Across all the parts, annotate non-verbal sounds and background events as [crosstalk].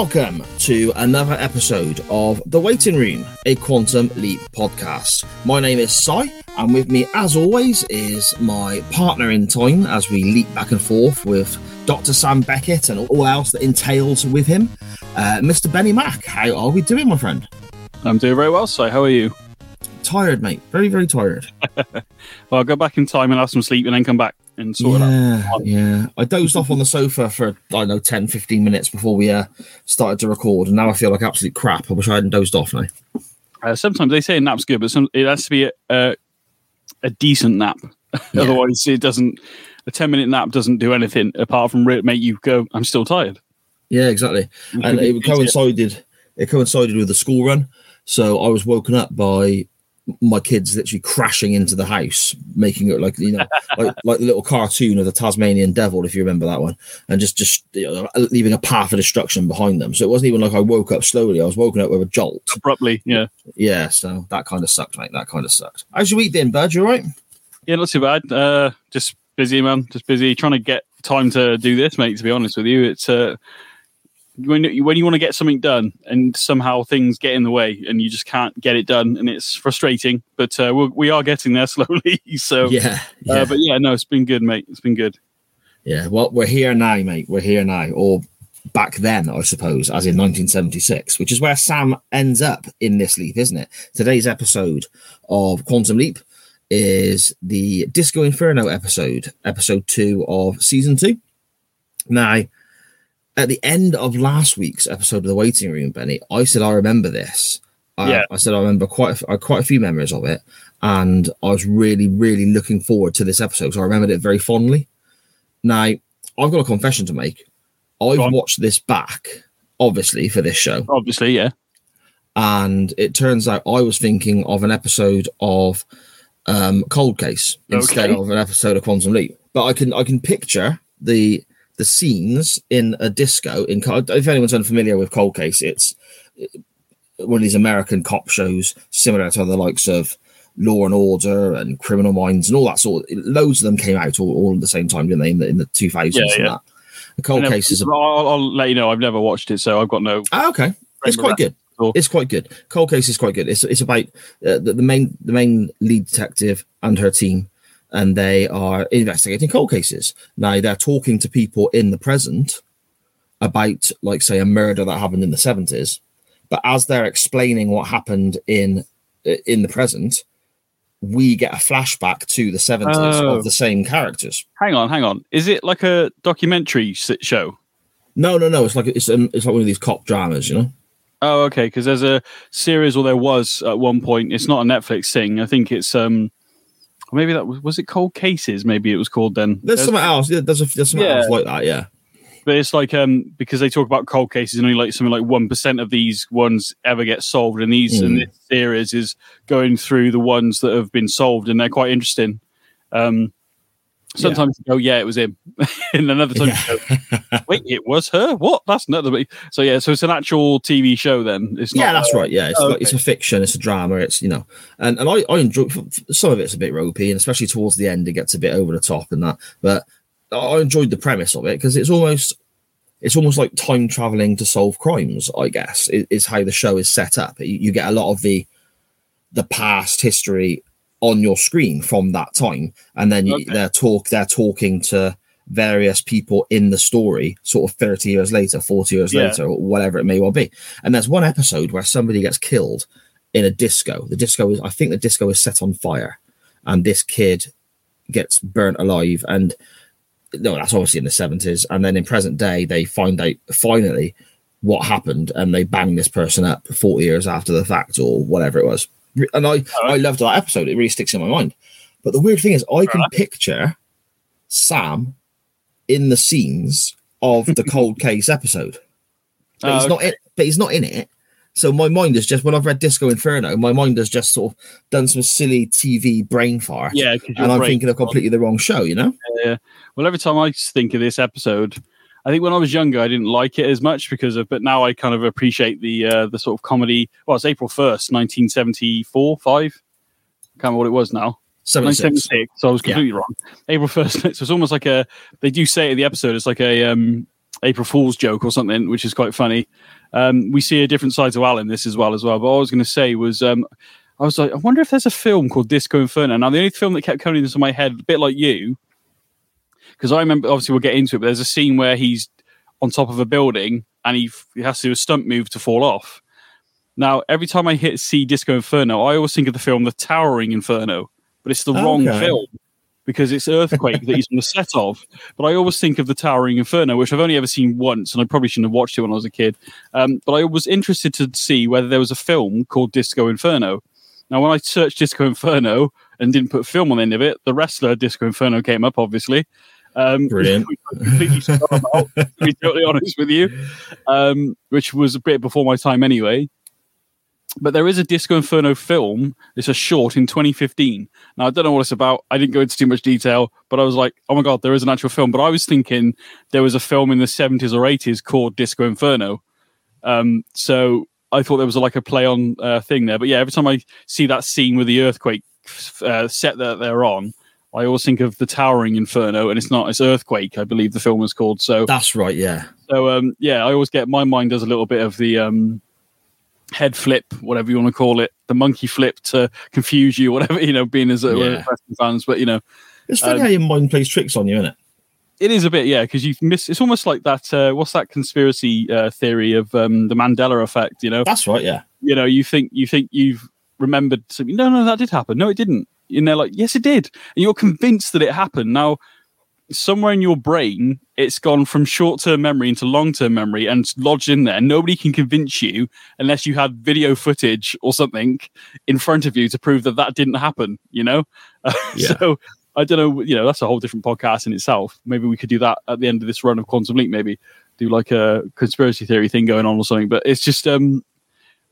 Welcome to another episode of The Waiting Room, a Quantum Leap podcast. My name is Cy, and with me, as always, is my partner in time as we leap back and forth with Dr. Sam Beckett and all else that entails with him, uh, Mr. Benny Mack. How are we doing, my friend? I'm doing very well, so how are you? Tired, mate. Very, very tired. [laughs] Well, I'll go back in time and have some sleep and then come back and sort it out. yeah, yeah. I dozed off on the sofa for, I don't know, 10, 15 minutes before we uh, started to record, and now I feel like absolute crap. I wish I hadn't dozed off now. Uh, sometimes they say a nap's good, but some, it has to be a, a, a decent nap. [laughs] Yeah. Otherwise, it doesn't. A ten minute nap doesn't do anything apart from make you go. I'm still tired. Yeah, exactly. and it coincided it coincided with the school run so i was woken up by my kids literally crashing into the house making it like you know [laughs] like, like the little cartoon of the tasmanian devil if you remember that one. And just just you know, leaving a path of destruction behind them. So it wasn't even like i woke up slowly. I was woken up with a jolt. Abruptly. Yeah, yeah so that kind of sucked mate. That kind of sucked. How's your week then bud you right yeah, not too bad. Uh, just busy, man. Just busy. Trying to get time to do this, mate. To be honest with you, it's uh, when you- when you want to get something done and somehow things get in the way and you just can't get it done, and it's frustrating. But uh, we're, we are getting there [laughs] slowly. so, yeah yeah Uh, but yeah, no, it's been good, mate. It's been good. Yeah, well, we're here now, mate. We're here now, or back then, I suppose, as in 1976, which is where Sam ends up in this leap, isn't it? Today's episode of Quantum Leap is the Disco Inferno episode, episode two of season two. Now, at the end of last week's episode of The Waiting Room, Benny, I said I remember this. I, Yeah. I said I remember quite a, quite a few memories of it, and I was really, really looking forward to this episode. So I remembered it very fondly. Now, I've got a confession to make. I've watched this back, obviously, for this show, Obviously, yeah. and it turns out I was thinking of an episode of um, Cold Case instead Okay. of an episode of Quantum Leap. But I can I can picture the the scenes in a disco. In if anyone's unfamiliar with Cold Case, it's one of these American cop shows similar to the likes of Law and Order and Criminal Minds and all that sort. Loads of them came out all, all at the same time, didn't they? In the, in the 2000s Yeah, and yeah. that. The Cold never- Case is a I'll, I'll let you know. I've never watched it, so I've got no. Ah, okay. It's quite good. It's quite good. Cold Case is quite good. It's it's about uh, the, the main the main lead detective and her team, and they are investigating cold cases. Now they're talking to people in the present about, like, say, a murder that happened in the seventies. But as they're explaining what happened in in the present, we get a flashback to the seventies Oh. of the same characters. Hang on, hang on. Is it like a documentary show? No, no, no. It's like it's um, it's like one of these cop dramas, you know. Oh, okay. Because there's a series, or there was at one point. It's not a Netflix thing. I think it's um, maybe that was was it Cold Cases. Maybe it was called then. There's something else. Yeah, there's a, there's something Yeah. else like that. Yeah. but it's like um because they talk about cold cases and only like something like one percent of these ones ever get solved, and these and Mm. this series is going through the ones that have been solved, and they're quite interesting. Um, sometimes you go, yeah, it was him, [laughs] and another time you go, wait, it was her. What? That's another. So yeah, so it's an actual TV show then. It's not. yeah, that's right. Yeah, it's Oh, like, it's a fiction, it's a drama. It's you know, and and I I enjoy some of it's a bit ropey, and especially towards the end, it gets a bit over the top and that. But I enjoyed the premise of it because it's almost it's almost like time traveling to solve crimes. I guess is how the show is set up. You, you get a lot of the the past history on your screen from that time, and then Okay. they're talk they're talking to various people in the story, sort of thirty years later, forty years Yeah. later, or whatever it may well be. And there's one episode where somebody gets killed in a disco. The disco is, I think, the disco is set on fire, and this kid gets burnt alive. And no, that's obviously in the seventies. And then in present day, they find out finally what happened, and they bang this person up forty years after the fact, or whatever it was. And I, I loved that episode. It really sticks in my mind. But the weird thing is, I can picture Sam in the scenes of the cold [laughs] case episode. But Oh, he's not in, but he's not in it. So my mind is just when I've read Disco Inferno, my mind has just sort of done some silly TV brain fart. Yeah, and I'm thinking of completely the wrong show, you know? Yeah. Well, every time I think of this episode, I think when I was younger, I didn't like it as much because of, but now I kind of appreciate the uh, the sort of comedy. Well, it's April first, nineteen seventy four, five. Can't remember what it was now. 76. 1976. So I was completely wrong. April first. [laughs] So it's almost like a. They do say it in the episode. It's like a um, April Fool's joke or something, which is quite funny. Um, we see a different side to Al in this as well as well. But what I was going to say was. Um, I was like, I wonder if there's a film called Disco Inferno. Now, the only film that kept coming into my head, a bit like you, because I remember, obviously, we'll get into it, but there's a scene where he's on top of a building and he, f- he has to do a stunt move to fall off. Now, every time I hit see Disco Inferno, I always think of the film The Towering Inferno, but it's the wrong film because it's Earthquake that he's on the set of. But I always think of The Towering Inferno, which I've only ever seen once, and I probably shouldn't have watched it when I was a kid. Um, but I was interested to see whether there was a film called Disco Inferno. Now, when I searched Disco Inferno and didn't put film on the end of it, the wrestler Disco Inferno came up, obviously. Um, [laughs] Brilliant. completely about, to be [laughs] totally honest with you, um, which was a bit before my time anyway. But there is a Disco Inferno film. It's a short in 2015. Now, I don't know what it's about. I didn't go into too much detail, but I was like, oh my God, there is an actual film. But I was thinking there was a film in the 70s or 80s called Disco Inferno. Um, so I thought there was like a play on uh, thing there. But yeah, every time I see that scene with the earthquake uh, set that they're on, I always think of the Towering Inferno, and it's not. It's Earthquake, I believe the film is called. So, That's right, yeah. so um, yeah, I always get my mind does a little bit of the um, head flip, whatever you want to call it, the monkey flip to confuse you, [laughs] whatever you know, being as a Yeah. fans. But you know, It's funny Um, how your mind plays tricks on you, isn't it? it is a bit, yeah, because you miss. It's almost like that. Uh, what's that conspiracy uh, theory of um, the Mandela effect? You know, That's right, yeah. you know, you think you think you've remembered something. No, no, that did happen. No, it didn't. And they're like, yes, it did. And you're convinced that it happened. Now, somewhere in your brain, it's gone from short term memory into long term memory and it's lodged in there. Nobody can convince you unless you had video footage or something in front of you to prove that that didn't happen, you know? [laughs] Yeah. so I don't know, you know, that's a whole different podcast in itself. Maybe we could do that at the end of this run of Quantum Leap, maybe do like a conspiracy theory thing going on or something. But it's just, um,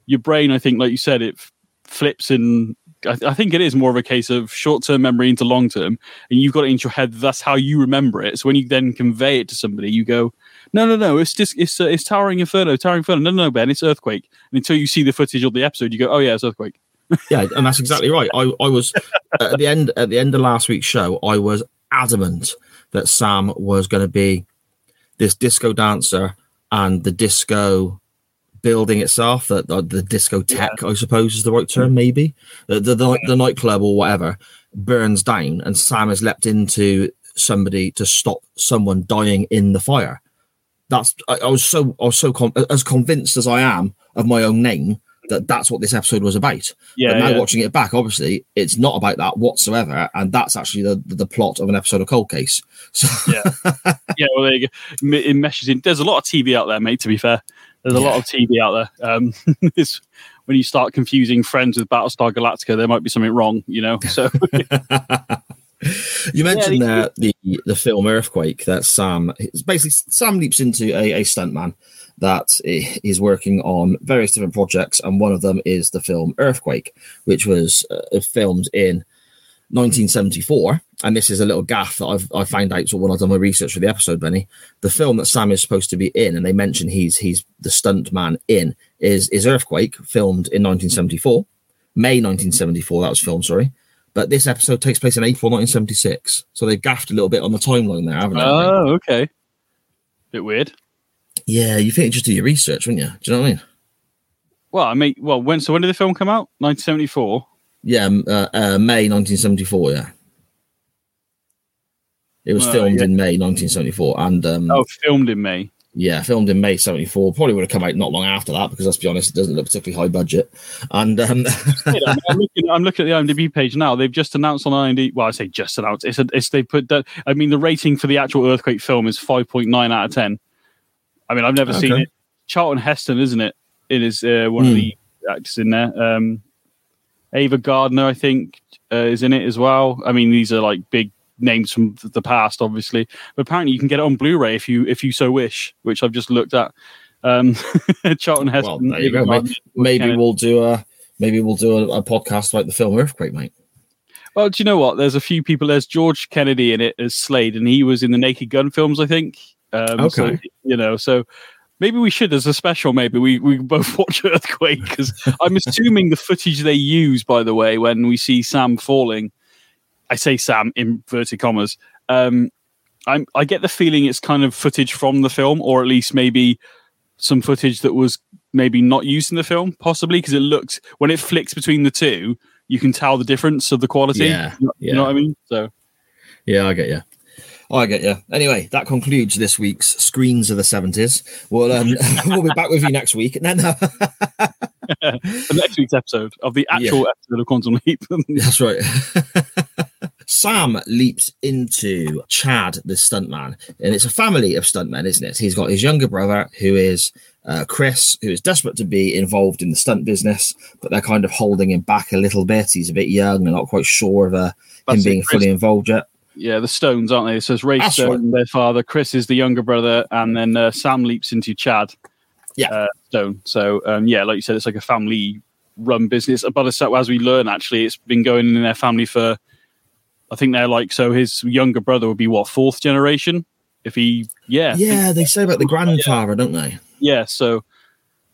your brain, I think, like you said, it f- flips in. I, I think it is more of a case of short term memory into long term, and you've got it into your head. That's how you remember it. So when you then convey it to somebody, you go, "No, no, no, it's just it's uh, it's towering inferno, towering inferno." No, no, no, Ben, it's earthquake. And until you see the footage of the episode, you go, "Oh yeah, it's earthquake." [laughs] Yeah, and that's exactly right. I, I was at the end at the end of last week's show, I was adamant that Sam was going to be this disco dancer and the disco building itself, that the, the discotheque, I suppose is the right term, mm. maybe the the, the, the nightclub or whatever burns down, and Sam has leapt into somebody to stop someone dying in the fire. That's I, I was so I was so con- as convinced as I am of my own name that that's what this episode was about. Yeah, but now yeah. watching it back, obviously, it's not about that whatsoever, and that's actually the the, the plot of an episode of Cold Case. [laughs] So yeah, yeah. well, there you go. It meshes in. There's a lot of TV out there, mate. To be fair, there's a lot of TV out there. Um, [laughs] it's, when you start confusing Friends with Battlestar Galactica, there might be something wrong. You know, so [laughs] [laughs] you mentioned Yeah, uh, the the film Earthquake that Sam it's basically Sam leaps into a, a stuntman that is working on various different projects, and one of them is the film Earthquake, which was uh, filmed in 1974. And this is a little gaff that I've I found out when I've done my research for the episode, Benny. The film that Sam is supposed to be in, and they mention he's he's the stunt man in, is is Earthquake, filmed in 1974, May 1974. That was filmed, sorry. But this episode takes place in April 1976, so they gaffed a little bit on the timeline there, haven't they? oh, okay, bit weird. yeah, you think you just do your research, wouldn't you? Do you know what I mean? Well, I mean, well, when so when did the film come out? 1974. Yeah, uh, uh, May 1974. Yeah, it was filmed yeah. in May 1974, and um, Oh, filmed in May. yeah, filmed in May 74. Probably would have come out not long after that because let's be honest, it doesn't look particularly high budget. And um, I'm, looking, I'm looking at the IMDb page now. They've just announced on IMDb. Well, I say just announced. It's, a, it's they put that. I mean, the rating for the actual earthquake film is 5.9 out of 10. I mean, I've never seen it. Charlton Heston, isn't it? It is uh, one of Hmm. the actors in there. Um, Ava Gardner, I think, uh, is in it as well. I mean, these are like big names from the past, obviously. But apparently, you can get it on Blu-ray if you if you so wish, which I've just looked at. Um, [laughs] Charlton Heston. well, there you Ava go. Gardner, Maybe, maybe we'll do a maybe we'll do a, a podcast about the film Earthquake, mate. Well, do you know what? There's a few people. There's George Kennedy in it as Slade, and he was in the Naked Gun films, I think. Um, so, Okay. you know, so maybe we should, as a special, maybe we we both [laughs] watch Earthquake because I'm assuming the footage they use, by the way, when we see Sam falling. I say Sam in inverted commas. Um, I'm, I get the feeling it's kind of footage from the film, or at least maybe some footage that was maybe not used in the film, possibly because it looks when it flicks between the two, you can tell the difference of the quality. Yeah, you know, yeah. you know what I mean. So Yeah, I get you. I get you. Anyway, that concludes this week's screens of the seventies. Well, um, [laughs] [laughs] we'll be back with you next week. No, no, the [laughs] next week's episode of the actual episode of Quantum Leap. that's right. Sam leaps into Chad, the stuntman, and it's a family of stuntmen, isn't it? He's got his younger brother, who is uh, Chris, who is desperate to be involved in the stunt business, but they're kind of holding him back a little bit. He's a bit young and not quite sure of uh, him being Chris. fully involved yet. Yeah, the Stones, aren't they? So it's Ray That's Stone, their father. Chris is the younger brother, and then uh, Sam leaps into Chad. Yeah. uh, Stone. So um, yeah, like you said, it's like a family-run business. But as, as we learn, actually, it's been going in their family for. I think they're like so. His younger brother would be what fourth generation, if he yeah Yeah, they say about the grandfather, don't they? yeah. So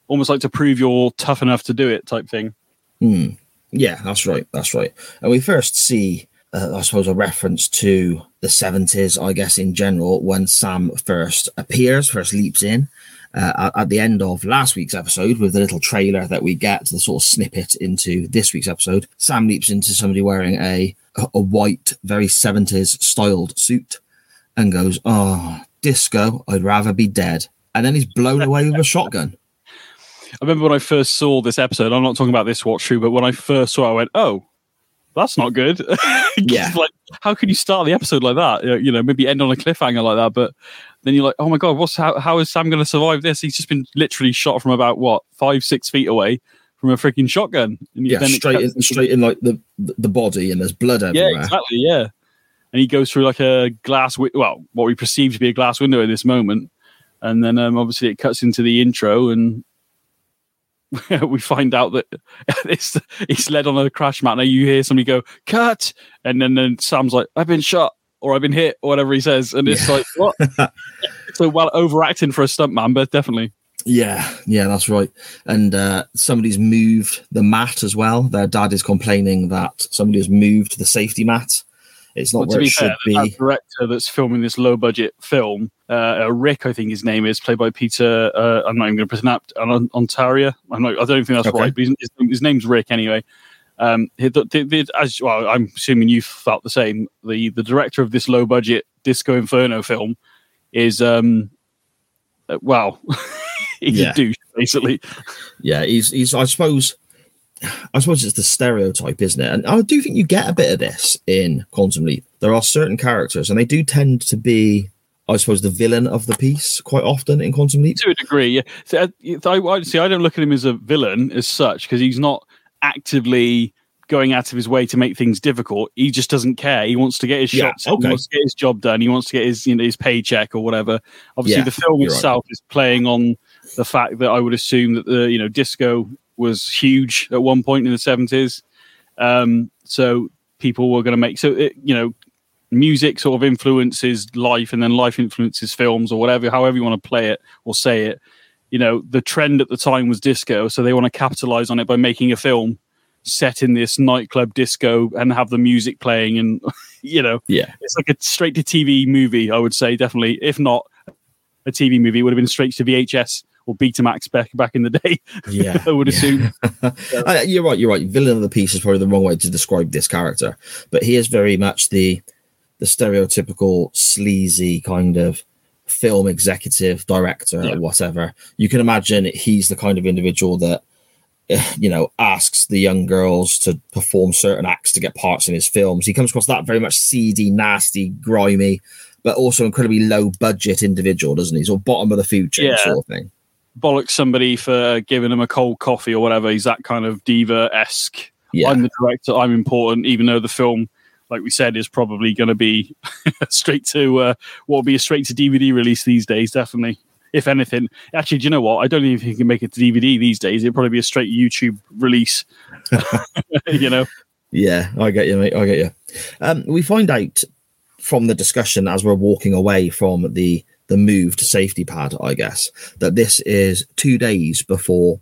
almost like to prove you're tough enough to do it type thing. Hmm. Yeah, that's right. That's right. And we first see, uh, I suppose, a reference to the 70s, I guess, in general, when Sam first appears, first leaps in. Uh, at, the end of last week's episode, with the little trailer that we get, the sort of snippet into this week's episode, Sam leaps into somebody wearing a a white, very 70s styled suit and goes, Oh, disco, I'd rather be dead. And then he's blown away with a shotgun. [laughs] I remember when I first saw this episode. I'm not talking about this watch through, but when I first saw, it, I went, "Oh, that's not good." [laughs] Yeah. like how can you start the episode like that? You know, maybe end on a cliffhanger like that. But then you're like, "Oh my god, what's how? How is Sam going to survive this? He's just been literally shot from about what five, six feet away from a freaking shotgun." And Yeah, then straight in, straight in like the the body, and there's blood everywhere. Yeah, exactly. Yeah, and he goes through like a glass, wi- well, what we perceive to be a glass window in this moment, and then um, obviously it cuts into the intro, and [laughs] we find out that [laughs] it's it's led on a crash mat. Now you hear somebody go cut, and then then Sam's like, "I've been shot." Or I've been hit, or whatever he says, and it's Yeah. like what? [laughs] so well overacting for a stuntman, but definitely. Yeah, yeah, that's right. And uh, somebody's moved the mat as well. Their dad is complaining that somebody has moved the safety mat. It's not Well, to where be it should fair, be. that director that's filming this low budget film, uh, uh, Rick, I think his name is, played by Peter. Uh, I'm not even going to pronounce on Ontario. I'm not. I don't think that's Okay. right, but his, his, name's Rick anyway. Um, he- the, the, the, as well, I'm assuming you felt the same. The the director of this low budget Disco Inferno film is um, uh, well, [laughs] he's Yeah. a douche basically. Yeah, he's he's. I suppose. I suppose it's the stereotype, isn't it? And I do think you get a bit of this in Quantum Leap. There are certain characters, and they do tend to be, I suppose, the villain of the piece quite often in Quantum Leap. to a degree. Yeah. So, uh, I, I see. I don't look at him as a villain as such because he's not actively going out of his way to make things difficult. He just doesn't care. He wants to get his Yeah, shots. okay. He wants to get his job done. He wants to get his you know his paycheck or whatever. Obviously, Yeah, the film you're right. itself is playing on the fact that I would assume that the you know disco was huge at one point in the seventies. Um, so people were going to make so it, you know music sort of influences life and then life influences films or whatever however you want to play it or say it. You know the trend at the time was disco so they want to capitalize on it by making a film set in this nightclub disco and have the music playing and [laughs] you know Yeah, it's like a straight to tv movie i would say definitely. If not a tv movie would have been straight to vhs or Betamax back back in the day. Yeah, [laughs] I would yeah. assume. [laughs] Uh, you're right. You're right. Villain of the piece is probably the wrong way to describe this character, but he is very much the the stereotypical sleazy kind of film executive director Yeah. or whatever. You can imagine he's the kind of individual that eh, you know asks the young girls to perform certain acts to get parts in his films. He comes across that very much seedy, nasty, grimy, but also incredibly low budget individual, doesn't he? Sort of bottom of the chain Yeah. sort of thing. Bollock somebody for giving him a cold coffee or whatever. He's that kind of diva esque. Yeah. I'm the director. I'm important, even though the film, like we said, is probably going to be [laughs] straight to uh, what will be a straight to DVD release these days. Definitely, if anything. Actually, do you know what? I don't even think he can make it to DVD these days. It'd probably be a straight YouTube release. [laughs] [laughs] you know, Yeah, I get you, mate. I get you. Um, we find out from the discussion as we're walking away from the the moved safety pad, I guess, that this is two days before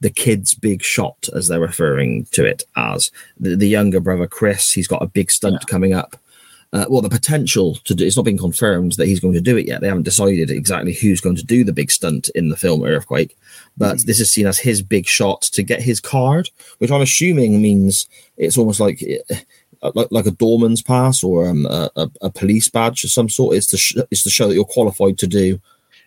the kid's big shot, as they're referring to it as the, the younger brother Chris. He's got a big stunt coming up. Uh, well, the potential to do it's not been confirmed that he's going to do it yet. They haven't decided exactly who's going to do the big stunt in the film Earthquake, but this is seen as his big shot to get his card, which I'm assuming means it's almost like like, like a doorman's pass or um, a, a, a police badge of some sort. Is to sh- is to show that you're qualified to do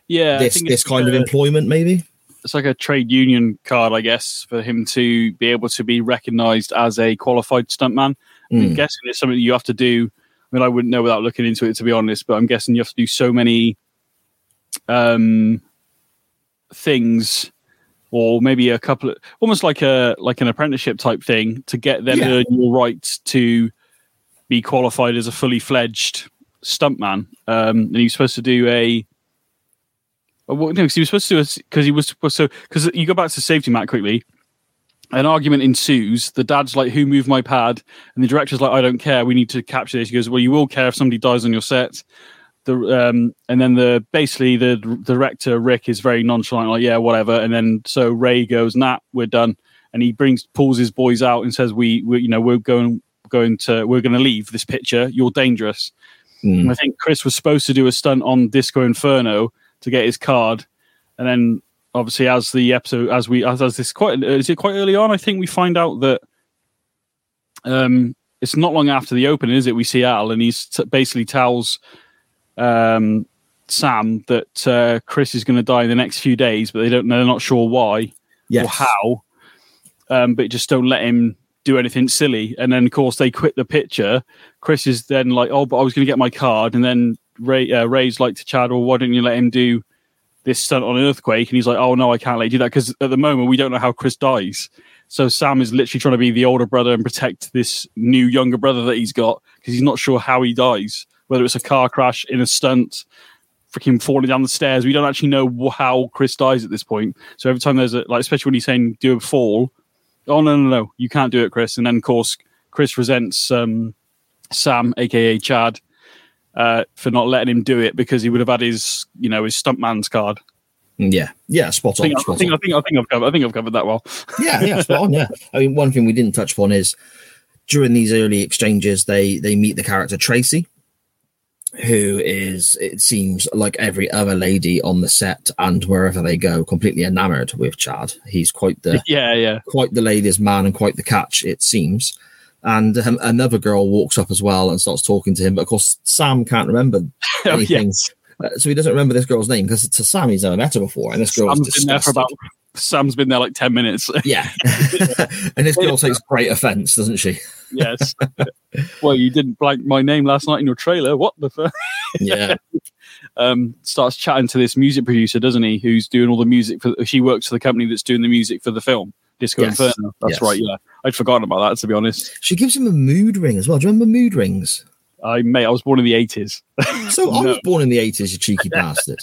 yeah, I this think this it's, kind of uh, employment, maybe. it's like a trade union card, I guess, for him to be able to be recognised as a qualified stuntman. I'm Mm. guessing it's something you have to do. I mean, I wouldn't know without looking into it, to be honest. But I'm guessing you have to do so many um, things, or maybe a couple of almost like a like an apprenticeship type thing to get them Yeah. earn your right to be qualified as a fully fledged stuntman. Um, and he was supposed to do a. Well, no, 'cause he was supposed to do because he was supposed to because you go back to safety mat quickly. An argument ensues. The dad's like, "Who moved my pad?" And the director's like, "I don't care. We need to capture this." He goes, "Well, you will care if somebody dies on your set." The um, and then the basically the director Rick is very nonchalant, like, "Yeah, whatever." And then so Ray goes, "Nah, we're done." And he brings pulls his boys out and says, "We, we you know, we're going going to we're going to leave this picture. You're dangerous." Mm. I think Chris was supposed to do a stunt on Disco Inferno to get his card, and then obviously as the episode as we as, as this quite is it quite early on. I think we find out that um it's not long after the opening, is it? We see Al and he's t- basically tells um Sam that uh, Chris is going to die in the next few days, but they don't know they're not sure why Yes. or how. Um, but just don't let him do anything silly. And then, of course, they quit the picture. Chris is then like, "Oh, but I was going to get my card." And then Ray uh, Ray's like to Chad, "Well, why don't you let him do this stunt on an Earthquake?" And he's like, "Oh no, I can't let you do that because at the moment we don't know how Chris dies." So Sam is literally trying to be the older brother and protect this new younger brother that he's got because he's not sure how he dies, whether it's a car crash, in a stunt, freaking falling down the stairs. We don't actually know how Chris dies at this point. So every time there's a like, especially when he's saying do a fall, oh no no no, you can't do it, Chris. And then of course Chris resents um, Sam, aka Chad, uh, for not letting him do it because he would have had his you know his stuntman's card. Yeah. Yeah. Spot I think, on. I think, on. I think I think I've covered I think I've covered that well. [laughs] yeah, yeah, spot on. Yeah, I mean, one thing we didn't touch upon is during these early exchanges, they they meet the character Tracy, who is it seems like every other lady on the set and wherever they go, completely enamored with Chad. He's quite the [laughs] yeah yeah quite the ladies' man and quite the catch, it seems. And um, another girl walks up as well and starts talking to him, but of course Sam can't remember [laughs] oh, anything. yes. Uh, so he doesn't remember this girl's name because to Sam he's never met her before, and this girl is Sam's been there for about Sam's been there like ten minutes. [laughs] Yeah. [laughs] and this girl takes great offense, doesn't she? yes. [laughs] well, you didn't blank my name last night in your trailer. What the fuck? Yeah. um, starts chatting to this music producer, doesn't he? Who's doing all the music for? She works for the company that's doing the music for the film Disco Yes. Inferno. That's Yes. right. Yeah, I'd forgotten about that. To be honest, She gives him a mood ring as well. Do you remember mood rings? I mate, I was born in the eighties. So I was born in the 80s, you cheeky bastard.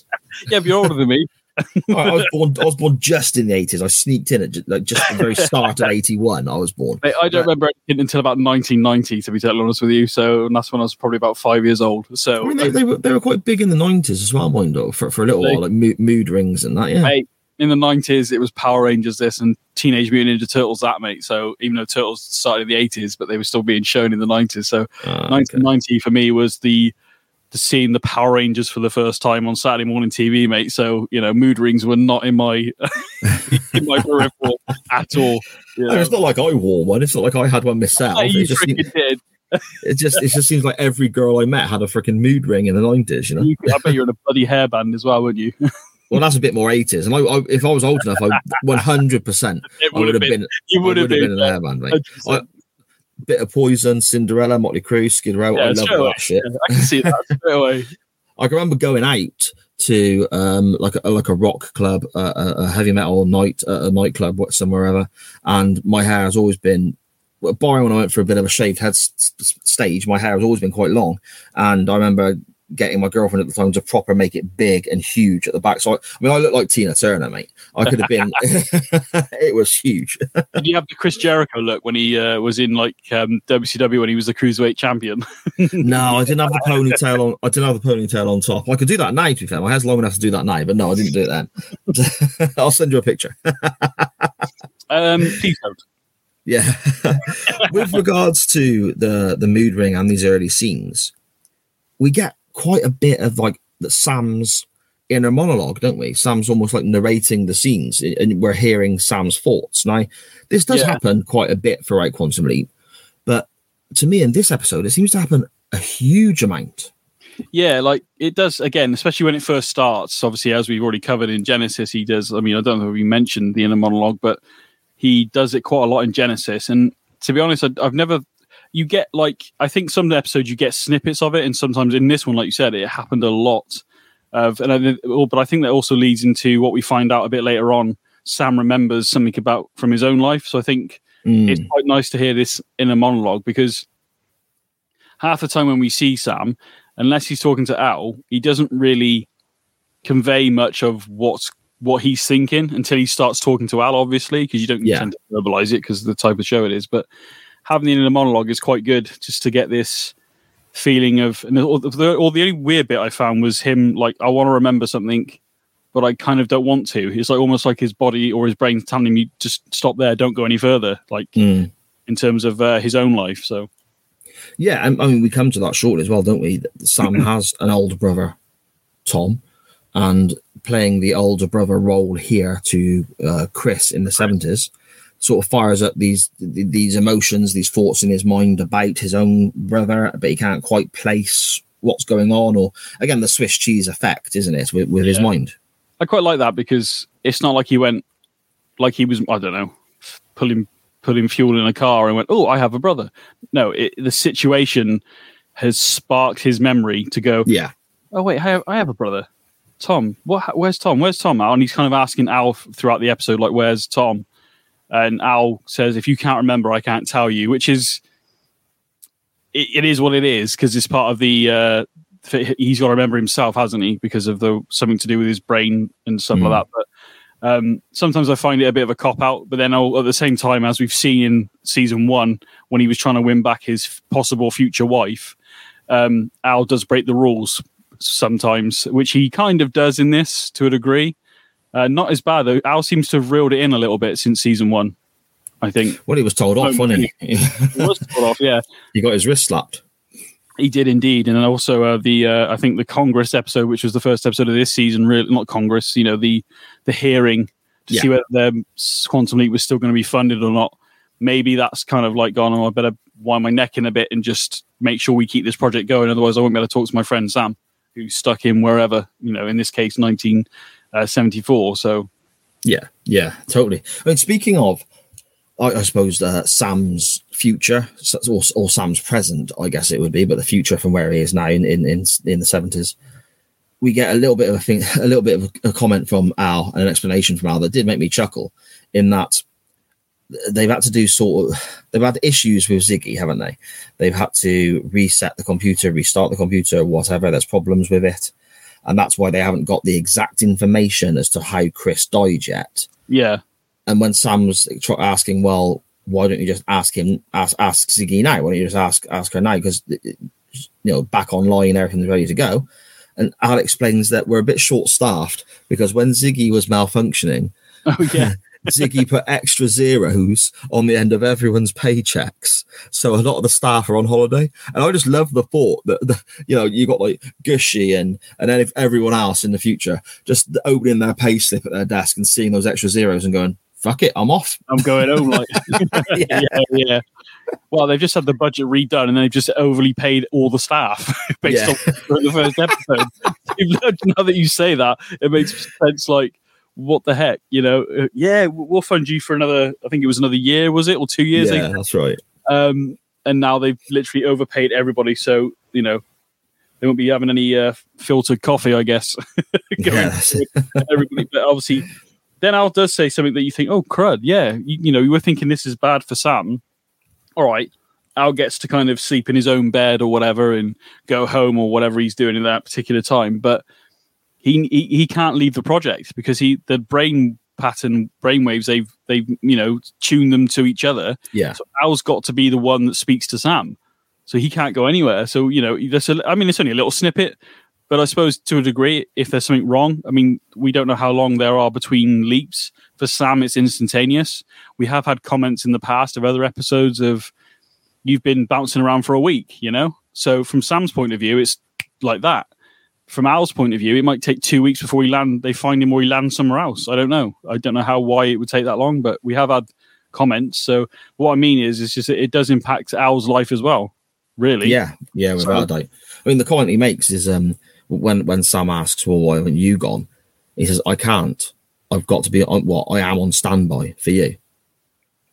yeah, but you're older than me. I, I was born I was born just in the 80s. I sneaked in at ju- like just the very start of [laughs] 81. I was born. Mate, I don't remember anything until about 1990, to be totally honest with you. So and that's when I was probably about five years old. I So mean, they, they were they were quite big in the 90s as well, mind for, for a little They- while, like mood, mood rings and that. Yeah. Mate, in the 90s, it was Power Rangers this and Teenage Mutant Ninja Turtles that, mate. So even though Turtles started in the 80s, but they were still being shown in the 90s. So Ah, okay. 1990 for me was the seeing the Power Rangers for the first time on Saturday morning TV, mate. So you know, mood rings were not in my [laughs] in my peripheral at all. You know? It's not like I wore one. It's not like I had one myself. Yeah, [laughs] you it, just seems, did. [laughs] it just it just seems like every girl I met had a freaking mood ring in the nineties. You know. You- I bet you're in a bloody hairband as well, wouldn't you? Well, that's a bit more eighties. And I, I, if I was old enough, I one hundred percent It I would have been. You would have been. in a hairband, mate. 100%. Bit of Poison, Cinderella, Motley Crue, Skid Row. Yeah, I love straight all away. that shit. [laughs] I can see that straight away. [laughs] I can remember going out to um like a like a rock club, uh, a, heavy metal night, uh, a nightclub, somewhere ever, and my hair has always been. Barring when I went for a bit of a shaved head s- stage, my hair has always been quite long, and I remember getting my girlfriend at the time to proper make it big and huge at the back. So I, I mean, I look like Tina Turner, mate. I could have been. [laughs] [laughs] it was huge. Did you have the Chris Jericho look when he uh, was in like um, WCW when he was the cruiserweight champion? [laughs] No, I didn't have the ponytail on. I didn't have the ponytail on top. I could do that now. To be fair, my hair's long enough to do that now, but no, I didn't do it then. I'll send you a picture. Um, please don't. Yeah. With regards to the the mood ring and these early scenes, we get quite a bit of like the Sam's inner monologue, don't we? Sam's almost like narrating the scenes, and we're hearing Sam's thoughts. Now, this does Yeah. happen quite a bit throughout Quantum Leap, but to me, in this episode, it seems to happen a huge amount. Yeah, like it does again, especially when it first starts. Obviously, as we've already covered in Genesis, he does. I mean, I don't know if we mentioned the inner monologue, but he does it quite a lot in Genesis. And to be honest, I, I've never. You get like I think some episodes you get snippets of it, and sometimes in this one, like you said, it happened a lot. Of and I, oh, but I think that also leads into what we find out a bit later on. Sam remembers something about from his own life, so I think Mm. it's quite nice to hear this in a monologue because half the time when we see Sam, unless he's talking to Al, he doesn't really convey much of what's what he's thinking until he starts talking to Al, obviously, because you don't Yeah. tend to verbalize it because the type of show it is. But having the inner monologue is quite good just to get this feeling of and or the, or the only weird bit I found was him like I want to remember something but I kind of don't want to. It's like almost like his body or his brain telling him, "You just stop there, don't go any further." Like Mm. in terms of uh, his own life. So Yeah, I mean, we come to that shortly as well, don't we? Sam [clears throat] has an older brother, Tom, and playing the older brother role here to uh, Chris in the seventies, sort of fires up these these emotions, these thoughts in his mind about his own brother, but he can't quite place what's going on. Or again, the Swiss cheese effect, isn't it, with, with his mind? I quite like that because it's not like he went like he was I don't know pulling pulling fuel in a car and went, "Oh, I have a brother." No, it, the situation has sparked his memory to go, Yeah, "Oh wait, I have, I have a brother." Tom, what? Where's Tom? Where's Tom? And he's kind of asking Alf throughout the episode, like, "Where's Tom?" And Al says, "If you can't remember, I can't tell you," which is it, it is what it is because it's part of the. Uh, he's got to remember himself, hasn't he? Because of the something to do with his brain and stuff Mm. like that. But um, sometimes I find it a bit of a cop out. But then I'll, at the same time, as we've seen in season one, when he was trying to win back his possible future wife, um, Al does break the rules sometimes, which he kind of does in this to a degree. Uh, not as bad though. Al seems to have reeled it in a little bit since season one. I think well, he was told off, Oh, wasn't he? He was put off, yeah. [laughs] he got his wrist slapped. He did indeed, and then also uh, the uh, I think the Congress episode, which was the first episode of this season, really not Congress, you know the the hearing to Yeah. see whether the Quantum Leap was still going to be funded or not. Maybe that's kind of like gone. Oh, I better wind my neck in a bit and just make sure we keep this project going. Otherwise, I won't be able to talk to my friend Sam, who's stuck in wherever. You know, in this case, nineteen seventy four. So Yeah, yeah, totally. Mean, speaking of, I, I suppose uh, Sam's future or, or Sam's present, I guess it would be, but the future from where he is now in in in, in the seventies, we get a little bit of a thing, [laughs] a little bit of a comment from Al and an explanation from Al that did make me chuckle. In that they've had to do sort of they've had issues with Ziggy, haven't they? They've had to reset the computer, restart the computer, whatever. There's problems with it. And that's why they haven't got the exact information as to how Chris died yet yeah, and when Sam was tr- asking, well, why don't you just ask him, ask ask Ziggy now? Why don't you just ask ask her now? Because you know, back online, everything's ready to go. And Al explains that we're a bit short staffed because when Ziggy was malfunctioning, [laughs] oh yeah, [laughs] Ziggy put extra zeros on the end of everyone's paychecks, so a lot of the staff are on holiday. And I just love the thought that the, you know you got like Gooshie and and then if everyone else in the future just opening their pay slip at their desk and seeing those extra zeros and going, "Fuck it, I'm off." I'm going home. Like, [laughs] [laughs] Yeah. yeah, yeah. Well, they've just had the budget redone, and they've just overly paid all the staff [laughs] based Yeah. on the first episode. now that you say that, it makes sense. Like, what the heck, you know? Uh, yeah, we'll fund you for another. I think it was another year, was it, or two years? Yeah, that's right. Um, and now they've literally overpaid everybody. So you know, they won't be having any uh, filtered coffee, I guess. [laughs] [laughs] Yeah, [laughs] everybody. But obviously, then Al does say something that you think, oh crud, yeah, you, you know, you were thinking this is bad for Sam. All right, Al gets to kind of sleep in his own bed or whatever and go home or whatever he's doing in that particular time, but he he, he can't leave the project because he the brain pattern brainwaves they've they've you know tuned them to each other Yeah, so Al's got to be the one that speaks to Sam. So he can't go anywhere. So, you know, there's a, I mean, it's only a little snippet, but I suppose to a degree, if there's something wrong, I mean, we don't know how long there are between leaps. For Sam, it's instantaneous. We have had comments in the past of other episodes of you've been bouncing around for a week, you know? So from Sam's point of view, it's like that. From Al's point of view, it might take two weeks before we land. They find him or he lands somewhere else. I don't know. I don't know how why it would take that long, but we have had comments. So what I mean is, it's just it does impact Al's life as well. Really, yeah, yeah, without a doubt. I mean, the comment he makes is um when when Sam asks, "Well, why haven't you gone?" He says, "I can't. I've got to be on. What I am on standby for you."